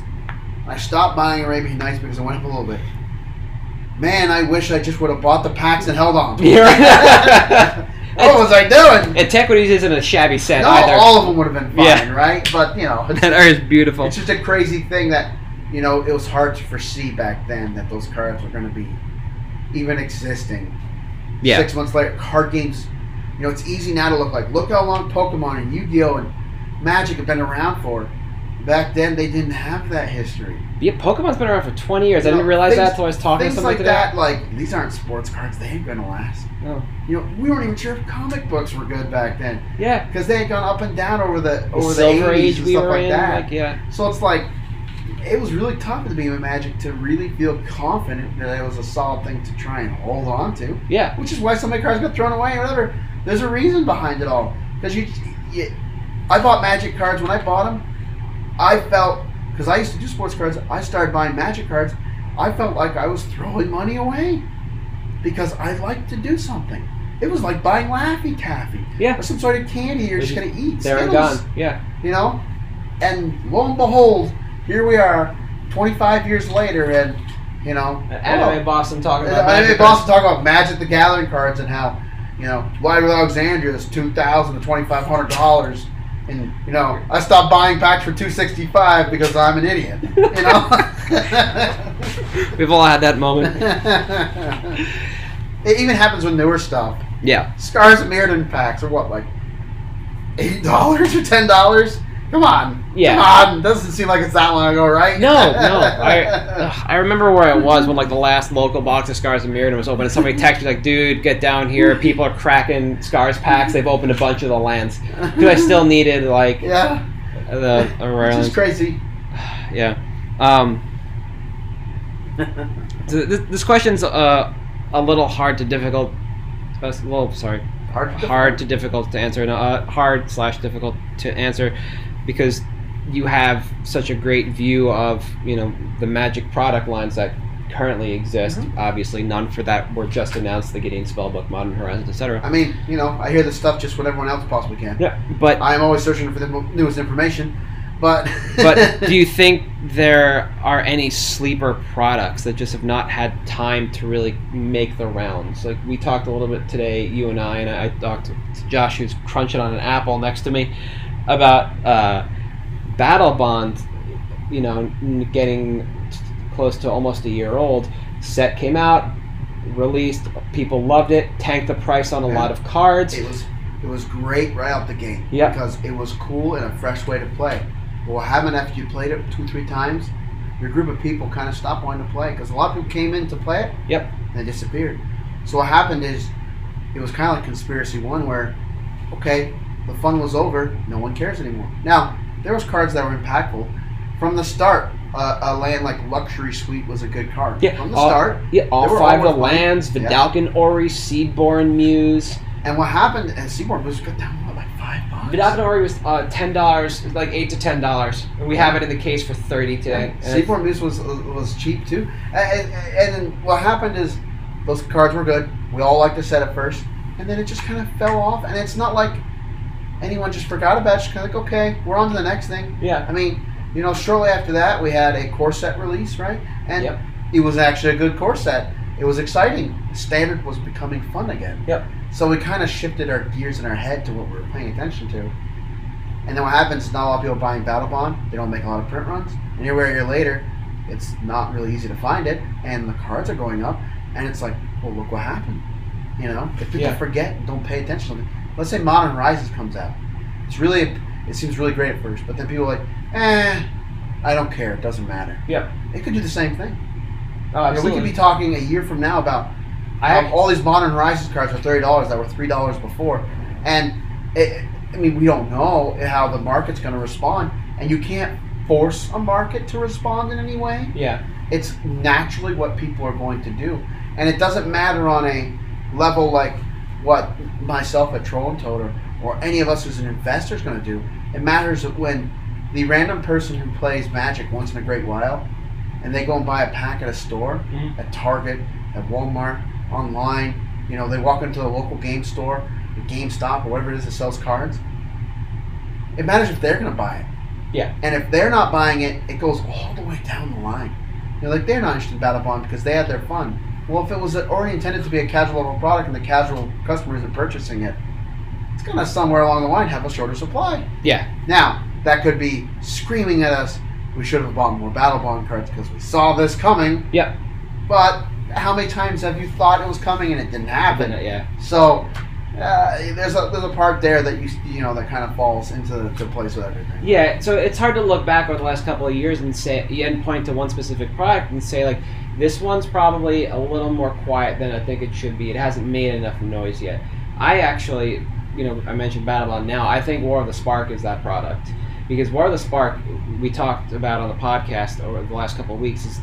I stopped buying Arabian Nights because I went up a little bit. Man, I wish I just would have bought the packs and held on. to them. You're right. what was I doing? Antiquities isn't a shabby set No, either. all of them would have been fine, Yeah. right? But, you know, that are is beautiful. it's just a crazy thing that, you know, it was hard to foresee back then that those cards were going to be even existing. Yeah. six months later, card games. You know, it's easy now to look like look how long Pokemon and Yu-Gi-Oh and Magic have been around for. Back then, they didn't have that history. Yeah, Pokemon's been around for 20 years. I You know, didn't realize things- that until I was talking to somebody like today. that, like these aren't sports cards. They ain't gonna last. Oh. You know, we weren't even sure if comic books were good back then Yeah. because they had gone up and down over the The over the, Silver 80s Age and we stuff were like in. that. Like, yeah. So it's like it was really tough at the beginning of Magic to really feel confident that it was a solid thing to try and hold on to. Yeah. which is why so many cards got thrown away or whatever. There's a reason behind it all. Because you, you, I bought Magic cards when I bought them. I felt because I used to do sports cards. I started buying Magic cards. I felt like I was throwing money away because I like to do something. It was like buying Laffy Taffy Yeah. or some sort of candy you're just gonna eat. There and gone. Yeah. You know, and lo and behold, here we are, 25 years later, and You know, oh, Anime Boston talking about Oh. I Magic Boston talk about Magic the Gathering cards and how you know White Alexandria is two thousand to twenty five hundred dollars, and you know I stopped buying packs for two sixty five because I'm an idiot. You know. We've all had that moment. it even happens with newer stuff. Yeah. Scars of Mirrodin packs are what like eight dollars or ten dollars. Come on. Yeah. Come on. Doesn't seem like it's that long ago, right? No, no. I ugh, I remember where I was when like the last local box of Scars and Mirrodin was open, and somebody texted me like, "Dude, get down here! People are cracking Scars packs. They've opened a bunch of the lands because I still needed like yeah. the Which Ireland. is crazy. Yeah. Um, th- th- this question's uh, a little hard to difficult. uh, Well, sorry, Hard. hard to difficult to answer. No, uh, hard slash difficult to answer because you have such a great view of you know the magic product lines that currently exist. Mm-hmm. Obviously, none for that were just announced: the Gideon Spellbook, Modern Horizons, etc. I mean, you know, I hear this stuff just when everyone else possibly can. Yeah, but I'm always searching for the newest information, but but do you think there are any sleeper products that just have not had time to really make the rounds? Like we talked a little bit today, you and I, and I talked to Josh, who's crunching on an apple next to me, about uh, Battlebond. You know, getting close to almost a year old. Set came out, released. People loved it. Tanked the price on a lot of cards. it was it was great right out the gate Yeah. because it was cool and a fresh way to play. But what happened after you played it two three times? Your group of people kind of stopped wanting to play because a lot of people came in to play it Yep. and they disappeared. So what happened is it was kind of like Conspiracy One where okay the fun was over, no one cares anymore. Now there was cards that were impactful from the start. Uh, a land like Luxury Suite was a good card Yeah, from the all- start. Yeah, all five of the lands: Yeah. Orrery, Seedborn Muse. And what happened? And Seedborn Muse got down what, like five bucks. Vedalken Orrery was uh, ten dollars, like eight to ten dollars, and we have it in the case for thirty today. And Seedborn Muse was was cheap too. And, and, and what happened is those cards were good. We all liked the set at first, and then it just kind of fell off. And it's not like anyone just forgot about it. Kind of like okay, we're on to the next thing. yeah, I mean, you know, shortly after that, we had a core set release, right? And Yep. it was actually a good core set. It was exciting. Standard was becoming fun again. Yep. So we kind of shifted our gears in our head to what we were paying attention to. And then what happens is not a lot of people buying Battlebond. They don't make a lot of print runs. And here we are a year later, it's not really easy to find it, and the cards are going up. And it's like, well, look what happened. You know, if people Yeah. forget don't pay attention to it. Let's say Modern Horizons comes out. It's really, it seems really great at first, but then people are like, eh, I don't care. It doesn't matter. Yeah. It could do the same thing. oh, You know, we could be talking a year from now about I all these Modern Horizons cards are thirty dollars that were three dollars before, and it, I mean we don't know how the market's going to respond, and you can't force a market to respond in any way. yeah, It's naturally what people are going to do, and it doesn't matter on a level like what myself at Troll and Toad or, any of us as an investor is going to do. It matters that when the random person who plays Magic once in a great while, and they go and buy a pack at a store, Mhm. at Target, at Walmart, online. You know, they walk into the local game store, the GameStop, or whatever it is that sells cards. It matters if they're going to buy it. Yeah. And if they're not buying it, it goes all the way down the line. You know, like they're not interested in Battlebond because they had their fun. Well, if it was already intended to be a casual level product and the casual customer isn't purchasing it, it's going to somewhere along the line have a shorter supply. yeah, Now, that could be screaming at us, we should have bought more Battlebond cards because we saw this coming. Yep. But how many times have you thought it was coming and it didn't happen? yeah. So uh, there's a there's a part there that you you know that kind of falls into to place with everything. Yeah, so it's hard to look back over the last couple of years and say and point to one specific product and say like this one's probably a little more quiet than I think it should be. It hasn't made enough noise yet. I actually, you know, I mentioned Battlebond now. I think War of the Spark is that product because War of the Spark we talked about on the podcast over the last couple of weeks is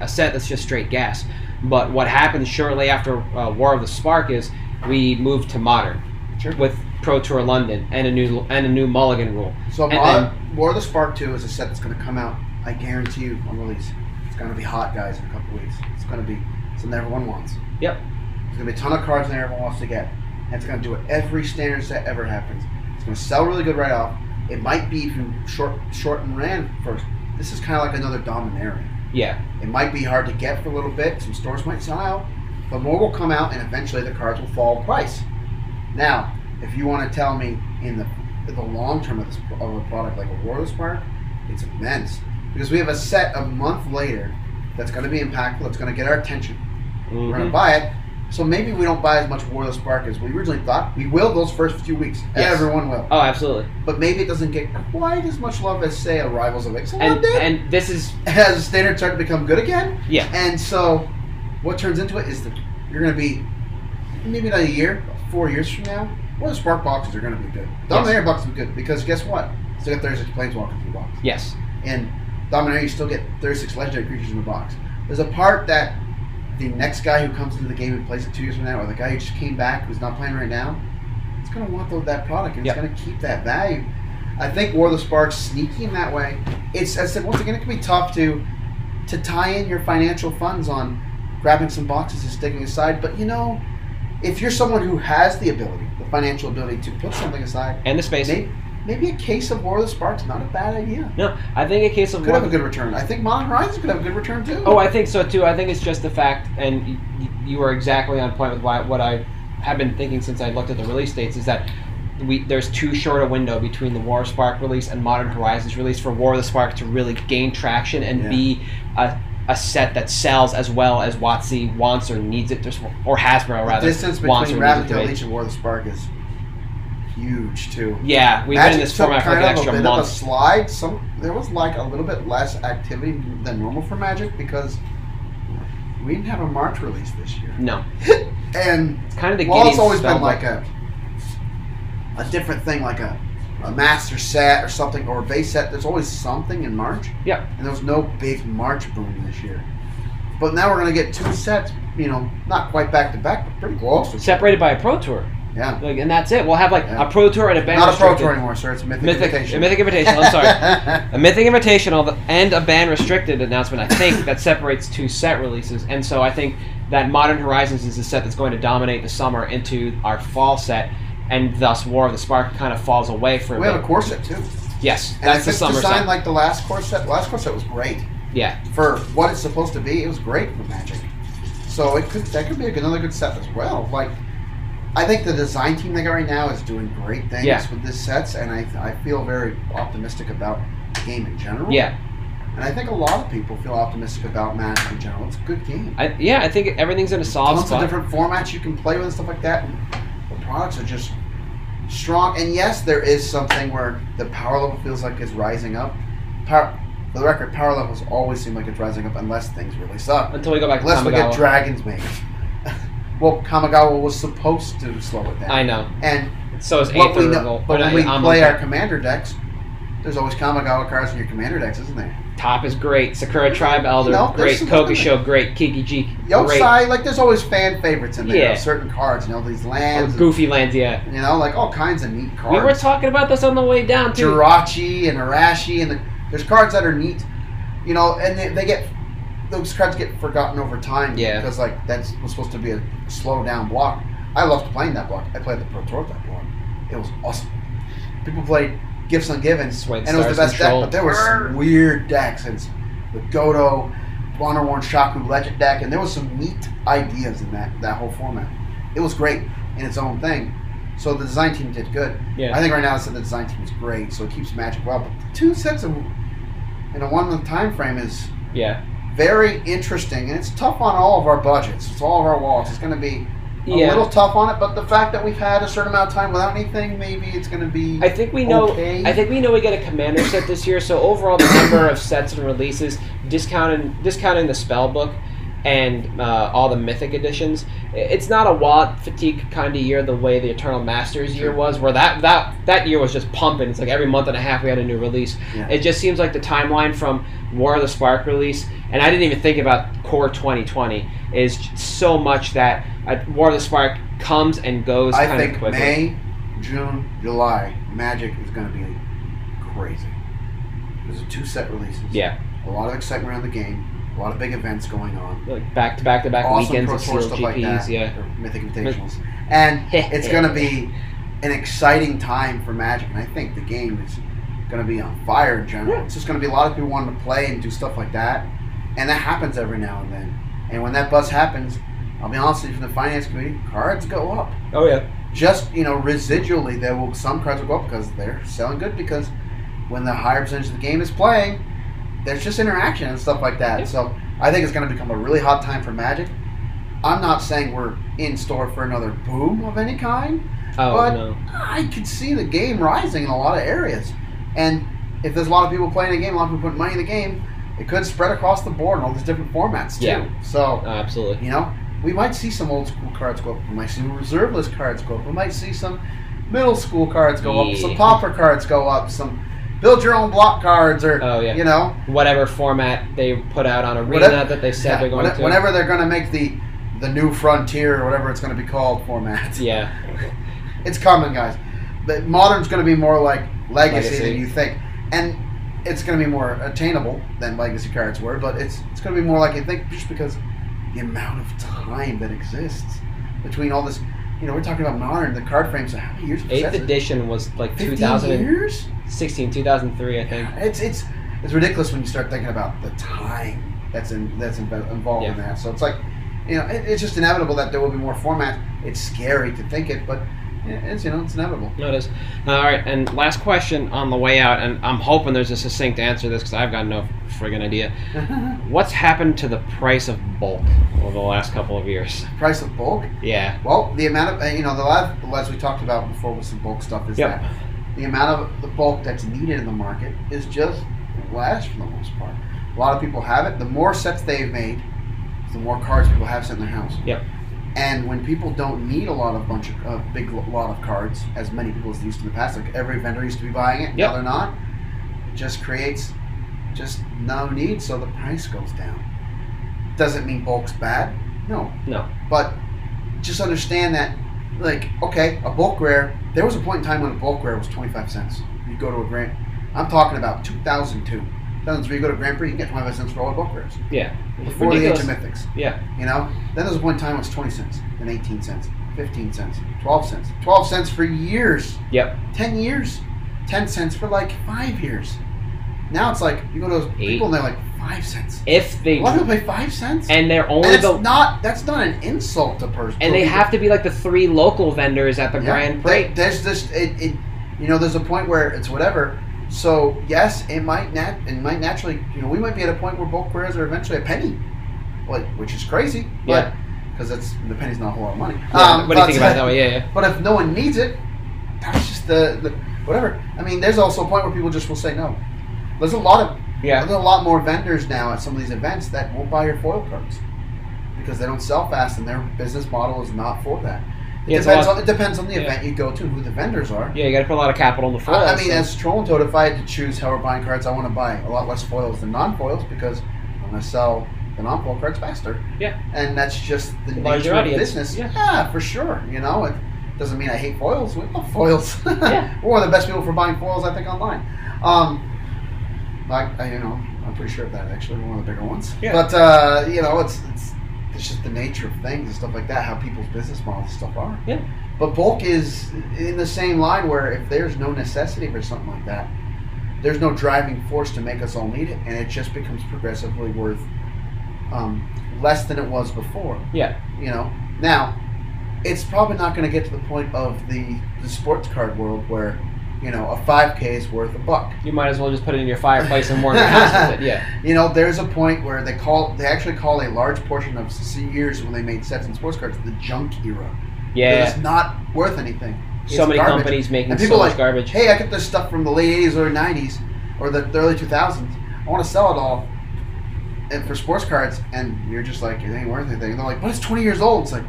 a- set that's just straight gas. But what happened shortly after uh, War of the Spark is we moved to modern Sure. with Pro Tour London and a new and a new Mulligan rule. So War, War of the Spark Two is a set that's going to come out. I guarantee you on release. It's going to be hot, guys, in a couple weeks. It's going to be something everyone wants. Yep. There's going to be a ton of cards there everyone wants to get. And it's going to do what every standard set ever happens. It's going to sell really good right off. It might be even short, short and ran first. This is kind of like another Dominaria. Yeah. It might be hard to get for a little bit. Some stores might sell out, but more will come out, and eventually the cards will fall in price. Now, if you want to tell me in the in the long term of this of a product like a War of Spark, it's immense because we have a set a month later that's going to be impactful. It's going to get our attention. We're going to mm-hmm. buy it. So maybe we don't buy as much War of the Spark as we originally thought. We will those first few weeks. Yes. Everyone will. Oh, absolutely. But maybe it doesn't get quite as much love as say a Rivals of Ixalan And did. and this is as the standards start to become good again. yeah. And so, what turns into it is that you're going to be maybe not a year, four years from now. The Spark boxes are going to be good. Dominaria boxes will be good because guess what? Still got 36 Planeswalkers in the box. Yes. And Dominaria, you still get 36 legendary creatures in the box. There's a part that the next guy who comes into the game and plays it two years from now, or the guy who just came back who's not playing right now, it's going to want tho- that product and Yep. it's going to keep that value. I think War of the Sparks sneaky in that way. It's I said once again, it can be tough to to tie in your financial funds on grabbing some boxes and sticking aside. But you know, if you're someone who has the ability, the financial ability to put something aside, And the space. maybe, maybe a case of War of the Sparks not a bad idea. No, I think a case of Could War- have a good return. I think Modern Horizons could have a good return too. Oh, I think so too. I think it's just the fact, and you are exactly on point with why, what I have been thinking since I looked at the release dates. Is that we there's too short a window between the War of Spark release and Modern Horizons release for War of the Spark to really gain traction and Yeah. be a, a set that sells as well as WotC wants or needs it, to, or Hasbro rather. the distance between or needs it to Raventail be. And War of the Spark is huge too. Yeah, we've Magic been in this format for like an extra month. of a slide. Some there was like a little bit less activity than normal for Magic because we didn't have a March release this year. No, And it's kind of the well, it's always been like a a different thing, like a a master set or something or a base set. There's always something in March. Yep. And there was no big March boom this year. But now we're gonna get two sets. You know, not quite back to back, but pretty close. separated by a Pro Tour, Yeah. like, and that's it. We'll have like Yeah. a Pro Tour and a band Not a pro tour anymore, sir. It's a mythic, Mythic, invitation. a Mythic Invitational. I'm sorry. a Mythic Invitational and a band restricted announcement, I think, that separates two set releases. And so I think that Modern Horizons is the set that's going to dominate the summer into our fall set, and thus War of the Spark kind of falls away for a we have bit. a core set too. yes, And that's the summer designed set. like the last core set, last core set was great yeah, for what it's supposed to be. It was great for Magic. So it could that could be another good set as well. Like I think the design team they got right now is doing great things Yeah. with this sets, and I, I feel very optimistic about the game in general. yeah, and I think a lot of people feel optimistic about Magic in general. It's a good game. I, yeah. I think everything's in a solid Tons of spot. different formats you can play with and stuff like that. And the products are just strong. And yes, there is something where the power level feels like it's rising up. Power, for the record, power levels always seem like it's rising up unless things really suck. Until we go back to Unless we get Kamigawa. dragons made. Well, Kamigawa was supposed to slow it down. I know. And So is what we know, but when we play our commander decks, there's always Kamigawa cards in your commander decks, isn't there? Top is great. Sakura Tribe Elder, No, great. Kokusho, great. Kiki G, great. Yosei, like there's always fan favorites in there. Yeah. Certain cards, you know, these Or lands, and, Goofy Lands, yeah. you know, like all kinds of neat cards. We were talking about this on the way down too. Jirachi and Arashi, and the, there's cards that are neat, you know, and they, they get those cards get forgotten over time. Yeah. Because like that was supposed to be a slow down block. I loved playing that block. I played the Pro Tour that block. It was awesome. People played Gifts Ungivens, and it was the best Control. deck. But there was some weird decks, and with Godo, Wonderworn Shaku Legend deck, and there was some neat ideas in that that whole format. It was great in its own thing. So the design team did good. Yeah. I think right now it's the design team is great, so it keeps Magic well. But two sets of in a one month time frame is yeah. Very interesting, and it's tough on all of our budgets. It's all of our wallets. It's going to be a Yeah. little tough on it, but the fact that we've had a certain amount of time without anything, maybe it's going to be. I think we know. Okay. I think we know we get a commander set this year. So overall, the number of sets and releases, discounting discounting the spell book, and uh, all the mythic editions. It's not a wallet fatigue kind of year the way the Eternal Masters year was, where that that that year was just pumping. It's like every month and a half we had a new release. Yeah. It just seems like the timeline from War of the Spark release, and I didn't even think about Core 2020, is so much that uh, War of the Spark comes and goes I kind of think quickly. May, June, July, Magic is going to be crazy. There's two set releases. Yeah, A lot of excitement around the game. A lot of big events going on. like back to back to back awesome weekends of sealed stuff like that. yeah, or Mythic Invitationals. And it's going to be an exciting time for Magic, and I think the game is going to be on fire in general. Yeah. It's just going to be a lot of people wanting to play and do stuff like that. and that happens every now and then. And when that buzz happens, I'll be honest with you, from the finance committee, cards go up. Oh yeah. Just you know, residually, there will some cards will go up because they're selling good. Because when the higher percentage of the game is playing, there's just interaction and stuff like that. Yeah. So I think it's going to become a really hot time for Magic. I'm not saying we're in store for another boom of any kind, Oh but no. I could see the game rising in a lot of areas. And if there's a lot of people playing the game, a lot of people putting money in the game, it could spread across the board in all these different formats too. Yeah. So absolutely. you know, we might see some old school cards go up. We might see reserve list cards go up. We might see some middle school cards go up. Some pauper cards go up. Some build your own block cards, or Oh yeah. you know, Whatever format they put out on Arena Whatever- that they said yeah, they're going whene- to. whenever they're going to make the the new frontier or whatever it's going to be called format. Yeah. It's coming, guys. But modern's going to be more like legacy, Legacy. than you think, and it's going to be more attainable than legacy cards were. But it's it's going to be more like you think, just because the amount of time that exists between all this. You know, we're talking about modern. The card frames. How many years? Eighth edition was like two thousand years. 2003, I think. It's it's it's ridiculous when you start thinking about the time that's in that's inv- involved in that. So it's like, you know, it, it's just inevitable that there will be more formats. It's scary to think it, but it's you know it's inevitable. No, it is. All right, and last question on the way out, and I'm hoping there's a succinct answer to this because I've got no friggin' idea. What's happened to the price of bulk over the last couple of years? Price of bulk. Yeah. Well, the amount of uh, you know the last as we talked about before with some bulk stuff is Yep. that the amount of the bulk that's needed in the market is just less for the most part. A lot of people have it. The more sets they've made, the more cards people have set in their house. Yep. And when people don't need a lot of bunch of uh, big lot of cards, as many people as they used to in the past, like every vendor used to be buying it, Yep. now they're not. It just creates just no need, so the price goes down. Doesn't mean bulk's bad, no, No. but just understand that, like, okay, a bulk rare. There was a point in time when a bulk rare was twenty five cents. You go to a Grand. I'm talking about two thousand two. 2003, you go to Grand Prix, you can get 25 cents for all the bulk rares. Yeah. Before the age of mythics. Yeah. You know? Then there's a point in time when it's 20 cents, then 18 cents, 15 cents, 12 cents. 12 cents for years. Yep. 10 years. 10 cents for like 5 years. Now it's like, you go to those Eight. people and they're like, 5 cents. If they A lot of people pay 5 cents? and they're And only it's the not, that's not an insult to person. and they have to be like the three local vendors at the Grand Prix. There's this, it, it, you know, there's a point where it's whatever. So yes, it might nat, it might naturally, you know, we might be at a point where bulk rares are eventually a penny, like which is crazy, but Yeah. because it's the penny's not a whole lot of money. Yeah, Um, what do you think about it that way? Yeah, yeah. But if no one needs it, that's just the, the whatever. I mean, there's also a point where people just will say no. There's a lot of Yeah. there's a lot more vendors now at some of these events that won't buy your foil cards because they don't sell fast and their business model is not for that. It Yeah, depends on it depends on the Yeah. event you go to and who the vendors are. Yeah, you got to put a lot of capital in the foils. I, I mean, so- as Troll and Toad, if I had to choose how we're buying cards, I want to buy a lot less foils than non-foils because I'm going to sell the non-foil cards faster. Yeah. And that's just the nature of business. Yeah. for sure. You know, it doesn't mean I hate foils. We love foils. Yeah. we're one of the best people for buying foils, I think, online. Um, like, I, you know, I'm pretty sure of that, actually. One of the bigger ones. Yeah. But, uh, you know, it's, it's, it's just the nature of things and stuff like that, how people's business models and stuff are. Yeah. But bulk is in the same line where if there's no necessity for something like that, there's no driving force to make us all need it, and it just becomes progressively worth um, less than it was before. yeah, You know, now it's probably not going to get to the point of the the sports card world where you know a 5K is worth a buck. you might as well just put it in your fireplace and warm your house with it. Yeah, You know, there's a point where they call they actually call a large portion of years when they made sets and sports cards the junk era. yeah. It's not worth anything. It's So many garbage. companies making And so people much like, garbage. Hey, I get this stuff from the late '80s or '90s or the, the early 2000s. I want to sell it all, and for sports cards, and you're just like, it ain't worth anything. And they're like, but it's 20 years old. It's like,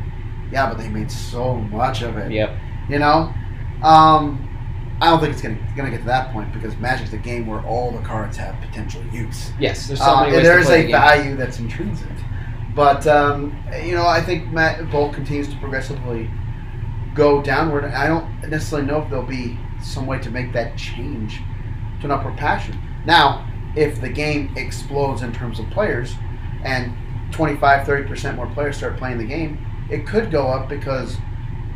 yeah, but they made so much of it. Yep. You know, um, I don't think it's gonna gonna get to that point because Magic's a game where all the cards have potential use. Yes, there's so Uh, many ways and to there's play a the value that's intrinsic. But um, you know, I think Matt Bolt continues to progressively go downward. I don't necessarily know if there'll be some way to make that change to an upward passion. Now, if the game explodes in terms of players and 25, 30% more players start playing the game, it could go up because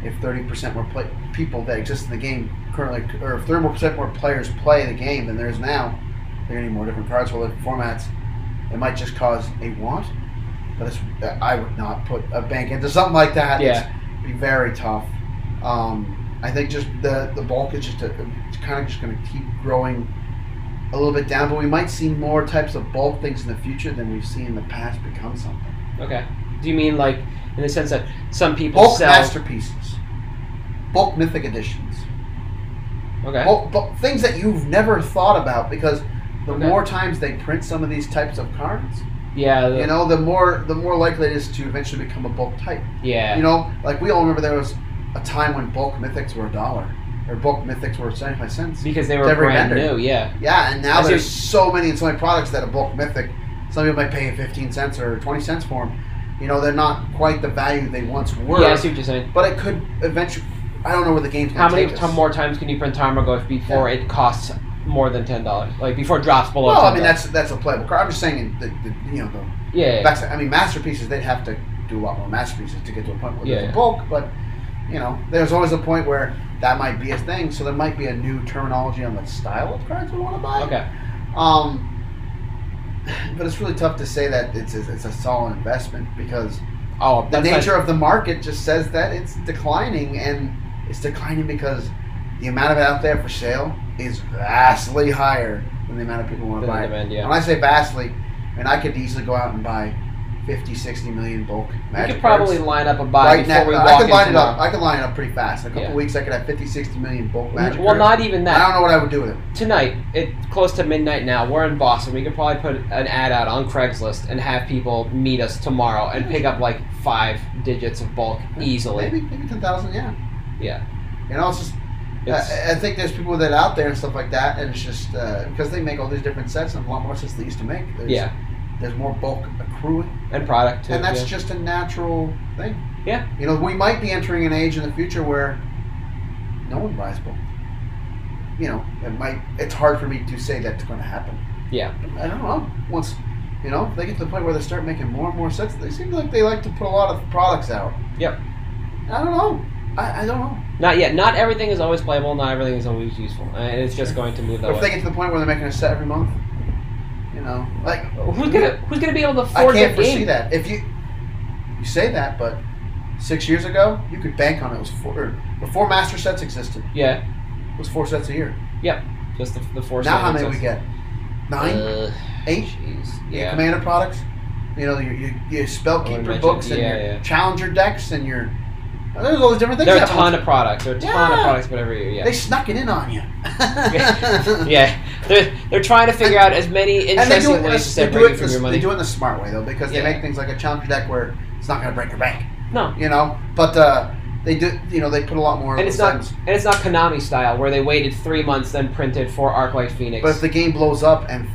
if 30% more play- people that exist in the game currently, or if 30% more players play the game than there is now, going to need more different cards for different formats. it might just cause a want. But it's, I would not put a bank into something like that. Yeah. It's be very tough. Um, I think just the the bulk is just a, it's kind of just going to keep growing a little bit down. But we might see more types of bulk things in the future than we've seen in the past become something. Okay. Do you mean like in the sense that some people Bulk sell? masterpieces, bulk mythic editions. Okay. Bulk, bulk, things that you've never thought about because the Okay. more times they print some of these types of cards, yeah. The, you know, the more the more likely it is to eventually become a bulk type. Yeah. You know, like we all remember there was a time when bulk mythics were a dollar, or bulk mythics were seventy five cents. because they were brand vendor. new. Yeah. Yeah, and now I there's so many and so many products that a bulk mythic, some people might pay fifteen cents or twenty cents for them. You know, they're not quite the value they once were. Yeah. I see what you're saying. But it could eventually. I don't know where the game's going How many t- more times can you print Tarmogoyf before it costs more than ten dollars? Like before it drops below. Well, $10? I mean that's that's a playable card. I'm just saying the, the you know the yeah. yeah. I mean, masterpieces, they'd have to do a lot more masterpieces to get to a point where Yeah, there's yeah. a bulk, but, you know, there's always a point where that might be a thing, so there might be a new terminology on the style of cards we want to buy. Okay. Um, but it's really tough to say that it's a, it's a solid investment because Oh, the nature not- of the market just says that it's declining, and it's declining because the amount of it out there for sale is vastly higher than the amount of people want to buy it. demand, yeah. When I say vastly, I mean I could easily go out and buy 50, 60 million bulk magic could probably cards. line up a buy right now. I could line it up. I could line it up pretty fast. In a couple Yeah. weeks, I could have 50, 60 million bulk magic well, cards. not even that. I don't know what I would do with it. Tonight, it close to midnight now. We're in Boston. We could probably put an ad out on Craigslist and have people meet us tomorrow and pick up like five digits of bulk easily. Maybe, maybe 10,000, yeah. Yeah. You know, it's just. I, I think there's people that out there and stuff like that, and it's just uh, because they make all these different sets and a lot more sets they used to make. There's, yeah, There's more bulk accruing, and product too. and that's yeah. just a natural thing. Yeah. You know, we might be entering an age in the future where no one buys bulk. You know, it might. It's hard for me to say that's going to happen. Yeah. I don't know. Once, you know, they get to the point where they start making more and more sets, they seem like they like to put a lot of products out. Yep. I don't know. I, I don't know. Not yet. Not everything is always playable. Not everything is always useful, and it's just going to move that But if they get to the point where they're making a set every month, you know, like Who's gonna Who's gonna be able to I afford can't that foresee game? that. If you you say that, but six years ago, you could bank on it. It was four or before master sets existed. Yeah. It was four sets a year. Yep. Just the, the four. now, how many we get? Nine, Uh, eight. Jeez. Your Yeah. commander products. You know, your your, your I spellkeeper mentioned- books and yeah, your yeah. challenger decks and your. There's all these different things. There are a ton of products. There are a ton of Yeah. products, but every year, yeah. They snuck it in on you. yeah, they're they're trying to figure out as many And they do interesting it, ways to separate you from in your money. they do it in a smart way though, because Yeah. they make things like a challenger deck where it's not going to break your bank. No, You know, but uh, they do. You know, they put a lot more. and it's not items. and it's not Konami style where they waited three months then printed for Arclight Phoenix. But if the game blows up, and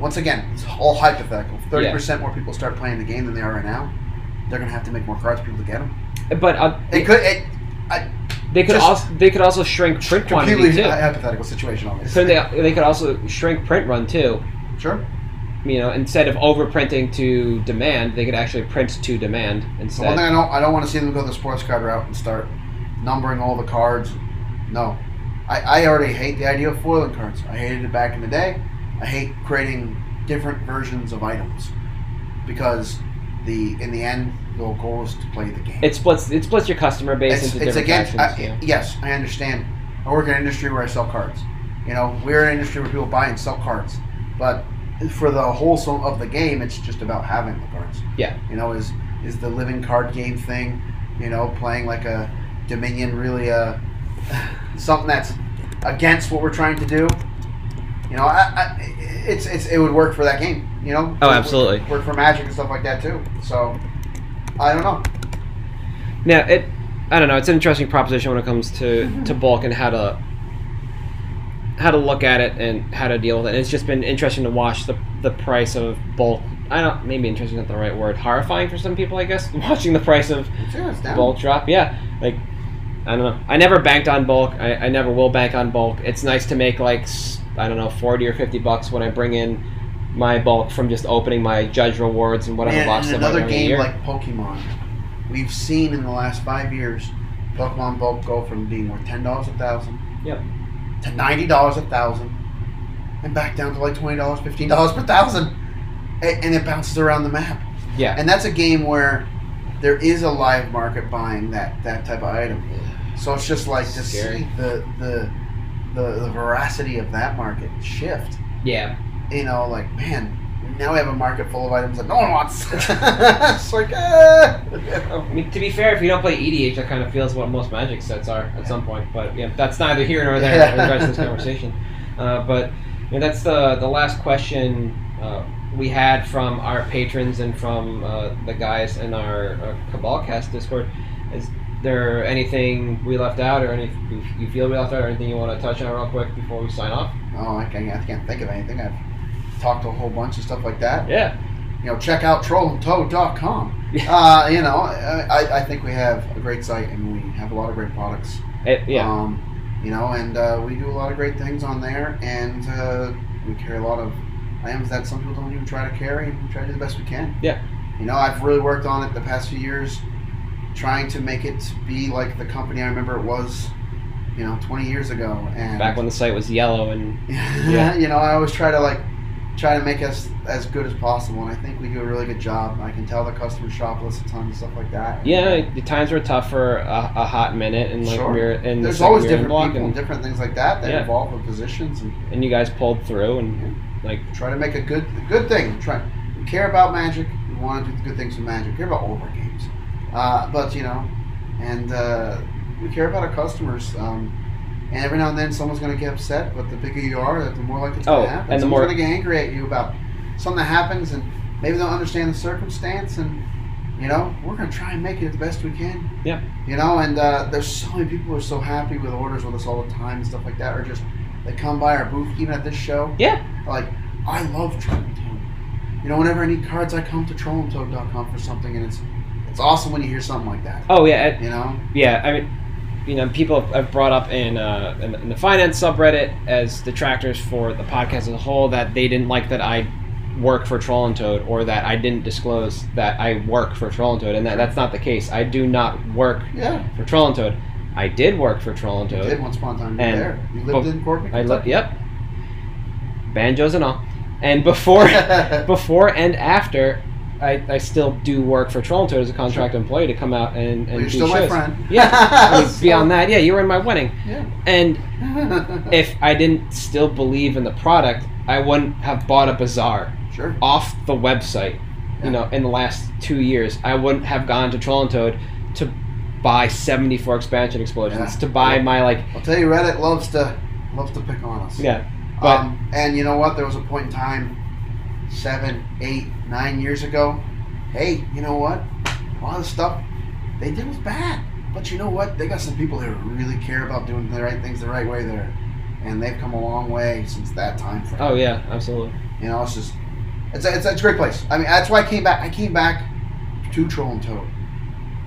once again, it's all hypothetical. Thirty percent more people start playing the game than they are right now. They're gonna have to make more cards for people to get them. But uh, It could. It, they could just- also they could also shrink print quantity completely too. hy- hypothetical situation, So obviously. they they could also shrink print run too. sure. You know, instead of overprinting to demand, they could actually print to demand So one thing I don't, I don't want to see them go the sports card route and start numbering all the cards. No, I, I already hate the idea of foiling cards. I hated it back in the day. I hate creating different versions of items because the in the end the goal is to play the game. It splits it splits your customer base it's, into it's different against. factions. I, yeah. Yes, I understand. I work in an industry where I sell cards. You know, we're in an industry where people buy and sell cards, but for the wholesome of the game, it's just about having the cards. Yeah. You know, is is the living card game thing? You know, playing like a Dominion really uh something that's against what we're trying to do. You know, I, I, it's it's it would work for that game. You know. Oh, absolutely. Work for Magic and stuff like that too. So, I don't know. Now it, I don't know. It's an interesting proposition when it comes to Mm-hmm. to bulk and how to how to look at it and how to deal with it. It's just been interesting to watch the the price of bulk. I don't maybe interesting is not the right word. Horrifying for some people, I guess. Watching the price of down. bulk drop. Yeah, like I don't know. I never banked on bulk. I, I never will bank on bulk. It's nice to make like I don't know forty or fifty bucks when I bring in my bulk from just opening my judge rewards and whatever And, box and another game like Pokemon, we've seen in the last five years, Pokemon bulk go from being worth ten dollars a thousand, Yep. to ninety dollars a thousand, and back down to like twenty dollars, fifteen dollars per thousand. and it bounces around the map. Yeah. And that's a game where there is a live market buying that that type of item. So it's just like to Scary. see the the the, the veracity of that market shift. yeah. You know, like man, now we have a market full of items that no one wants. it's like, ah. I mean, to be fair, if you don't play EDH, that kind of feels what most Magic sets are at some point. But yeah, that's neither here nor there in regards to this conversation. Uh, but you know, that's the the last question uh, we had from our patrons and from uh, the guys in our, our Cabalcast Discord. Is there anything we left out, or anything you feel we left out, or anything you want to touch on real quick before we sign off? Oh, I can't, I can't think of anything. I've talked to a whole bunch of stuff like that. Yeah. You know, check out trollandtoad.com. Uh, you know, I, I think we have a great site and we have a lot of great products. It- yeah. Um, you know, and uh, we do a lot of great things on there, and uh, we carry a lot of items that some people don't even try to carry, and we try to do the best we can. Yeah. You know, I've really worked on it the past few years, trying to make it be like the company I remember it was, you know, 20 years ago. And Back when the site was yellow and yeah. you know, I always try to like try to make us as good as possible, and I think we do a really good job. I can tell the customers shop us a ton of stuff like that. yeah, the times were tough for a, a hot minute, and like Sure. we were in There's second always different block, people and and, different things like that that Yeah. involve with positions and and you guys pulled through, and like try to make a good good thing. Try we care about magic. We want to do good things with magic. We care about all of our games, uh, but you know, and uh, we care about our customers. Um, and every now and then, someone's going to get upset. But the bigger you are, the more likely it's Oh, going to happen. and the someone's more- going to get angry at you about something that happens, and maybe they'll understand the circumstance. And you know, we're going to try and make it the best we can. Yeah. You know, and uh, there's so many people who are so happy with orders with us all the time and stuff like that, or just they come by our booth even at this show. yeah, Like, I love Troll and Toad. You know, whenever I need cards, I come to trollandtoad.com for something, and it's it's awesome when you hear something like that. oh yeah, it- You know? yeah. I mean, you know, people have brought up in, uh, in in the finance subreddit as detractors for the podcast as a whole that they didn't like that I work for Troll and Toad or that I didn't disclose that I work for Troll and Toad, and that, that's not the case. I do not work Yeah. for Troll and Toad. I did work for Troll and You Toad. did once upon a time. You And- there. You lived in Corbin. I lived. yep. Banjos and all. And before before and after, I, I still do work for Troll and Toad as a contract employee to come out and, and Well, you're do still my friend. Yeah. I mean, So- beyond that, yeah, you were in my wedding. Yeah. And if I didn't still believe in the product, I wouldn't have bought a bazaar sure. off the website. Yeah. You know, in the last two years, I wouldn't have gone to Troll and Toad to buy seventy four expansion explosions Yeah. to buy my like I'll tell you, Reddit loves to loves to pick on us. yeah. But um, and you know what? There was a point in time, seven, eight, nine years ago. Hey, you know what? A lot of stuff they did was bad. But you know what? They got some people that really care about doing the right things the right way there, and they've come a long way since that time frame. oh yeah, absolutely. You know, it's just it's a, it's, a, it's a great place. I mean, that's why I came back. I came back to Troll and Toad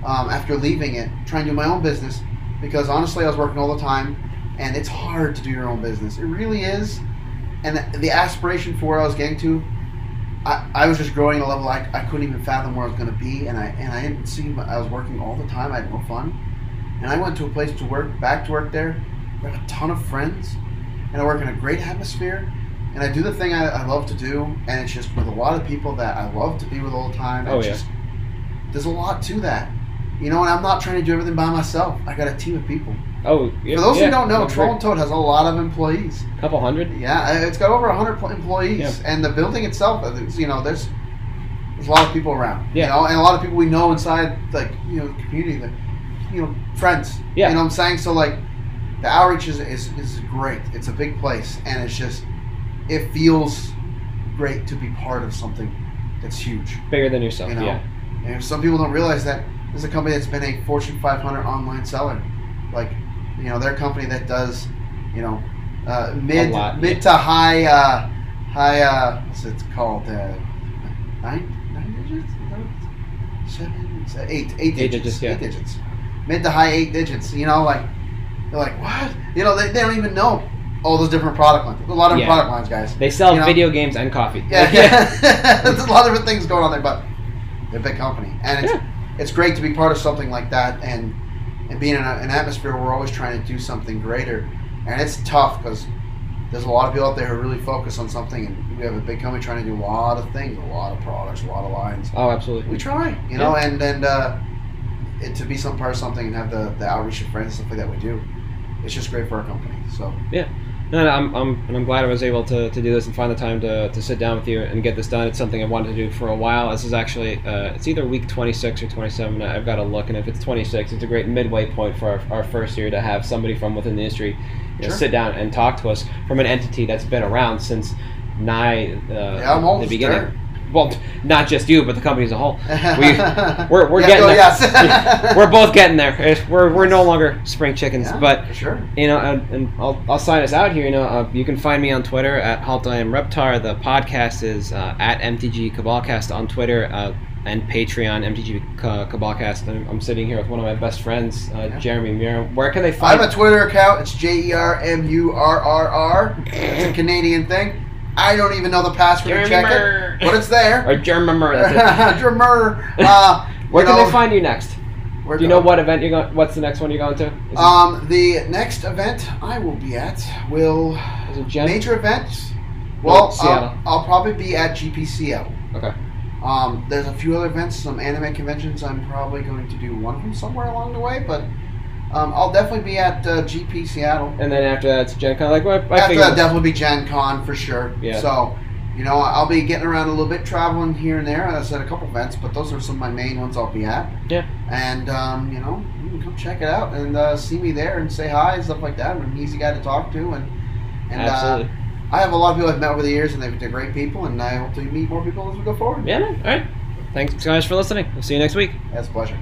um, after leaving it, trying to do my own business because honestly, I was working all the time, and it's hard to do your own business. It really is. And the, the aspiration for where I was getting to, I, I was just growing a level I, I couldn't even fathom where I was going to be, and I and I didn't see. I was working all the time. I had no fun, and I went to a place to work, back to work there. I have a ton of friends, and I work in a great atmosphere and I do the thing I, I love to do, and it's just with a lot of people that I love to be with all the time. Oh, yeah. just, there's a lot to that, you know. And I'm not trying to do everything by myself. I got a team of people. Oh, yeah, For those yeah, who don't know, no, Troll and Toad has a lot of employees. a couple hundred. Yeah, it's got over 100 employees, Yeah. and the building itself, uh, you know, there's there's a lot of people around. Yeah. You know, and a lot of people we know inside, like you know, the community, that you know, friends. Yeah. You know what I'm saying? So like, the outreach is, is is great. It's a big place, and it's just it feels great to be part of something that's huge. Bigger than yourself. You know, Yeah. and some people don't realize that there's a company that's been a Fortune 500 online seller, like you know their company that does, you know, uh, mid lot, mid yeah. to high uh, high uh, what's it called uh, nine nine digits seven eight eight Eight digits digits, yeah. eight digits mid to high eight digits. You know, like they're like what you know they, they don't even know all those different product lines. A lot of Yeah. product lines, guys. They sell You know- video games and coffee. Yeah, yeah. There's a lot of different things going on there, but they're a big company, and it's it's great to be part of something like that, and and being in a, an atmosphere where we're always trying to do something greater, and it's tough because there's a lot of people out there who really focus on something, and we have a big company trying to do a lot of things, a lot of products, a lot of lines. Oh, absolutely. We try, you know, and and uh, it, to be some part of something and have the, the outreach of friends and stuff like that we do, it's just great for our company. So No, no, I'm, I'm, and I'm glad I was able to, to do this and find the time to, to sit down with you and get this done. It's something I wanted to do for a while. This is actually, uh, it's either week 26 or 27. I've got to look, and if it's 26, it's a great midway point for our, our first year to have somebody from within the industry you know, sit down and talk to us from an entity that's been around since nigh uh, Yeah, the beginning. there. Well, not just you, but the company as a whole. we're- we're Yeah, getting go, there. yes. We're both getting there. We're, we're no longer spring chickens, Yeah, but sure. you know, and, and I'll, I'll sign us out here. You know, uh, you can find me on Twitter at Halt I Am Reptar. The podcast is uh, at MTG Cabalcast on Twitter uh, and Patreon MTG Ca- Cabalcast. I'm, I'm sitting here with one of my best friends, uh, Yeah. Jeremy Muir. Where can they find? I have a Twitter account. It's J E R M U R R R. It's a Canadian thing. I don't even know the password to check it, but it's there. or Jeremy Muir. That's it. Drummer. Uh, Where you can know, they find you next? where Do you go- know what event you're going? What's the next one you're going to? Is, it- Um, the next event I will be at will is it Gen? major events. Well, Well, Seattle. I'll, I'll probably be at GP Seattle. Okay. Um, there's a few other events, some anime conventions. I'm probably going to do one of them somewhere along the way, but um, I'll definitely be at uh, GP Seattle. And then after that, it's Gen Con. Like, well, I After that, definitely be Gen Con for sure. Yeah. So, you know, I'll be getting around a little bit, traveling here and there. As I said, a couple events, but those are some of my main ones I'll be at. Yeah. And, um, you know, you can come check it out and uh, see me there and say hi and stuff like that. I'm an easy guy to talk to. And, and Absolutely. Uh, I have a lot of people I've met over the years, and they're, they're great people, and I hope to meet more people as we go forward. yeah. Man. All right. Thanks, guys, for listening. We'll see you next week. That's a pleasure.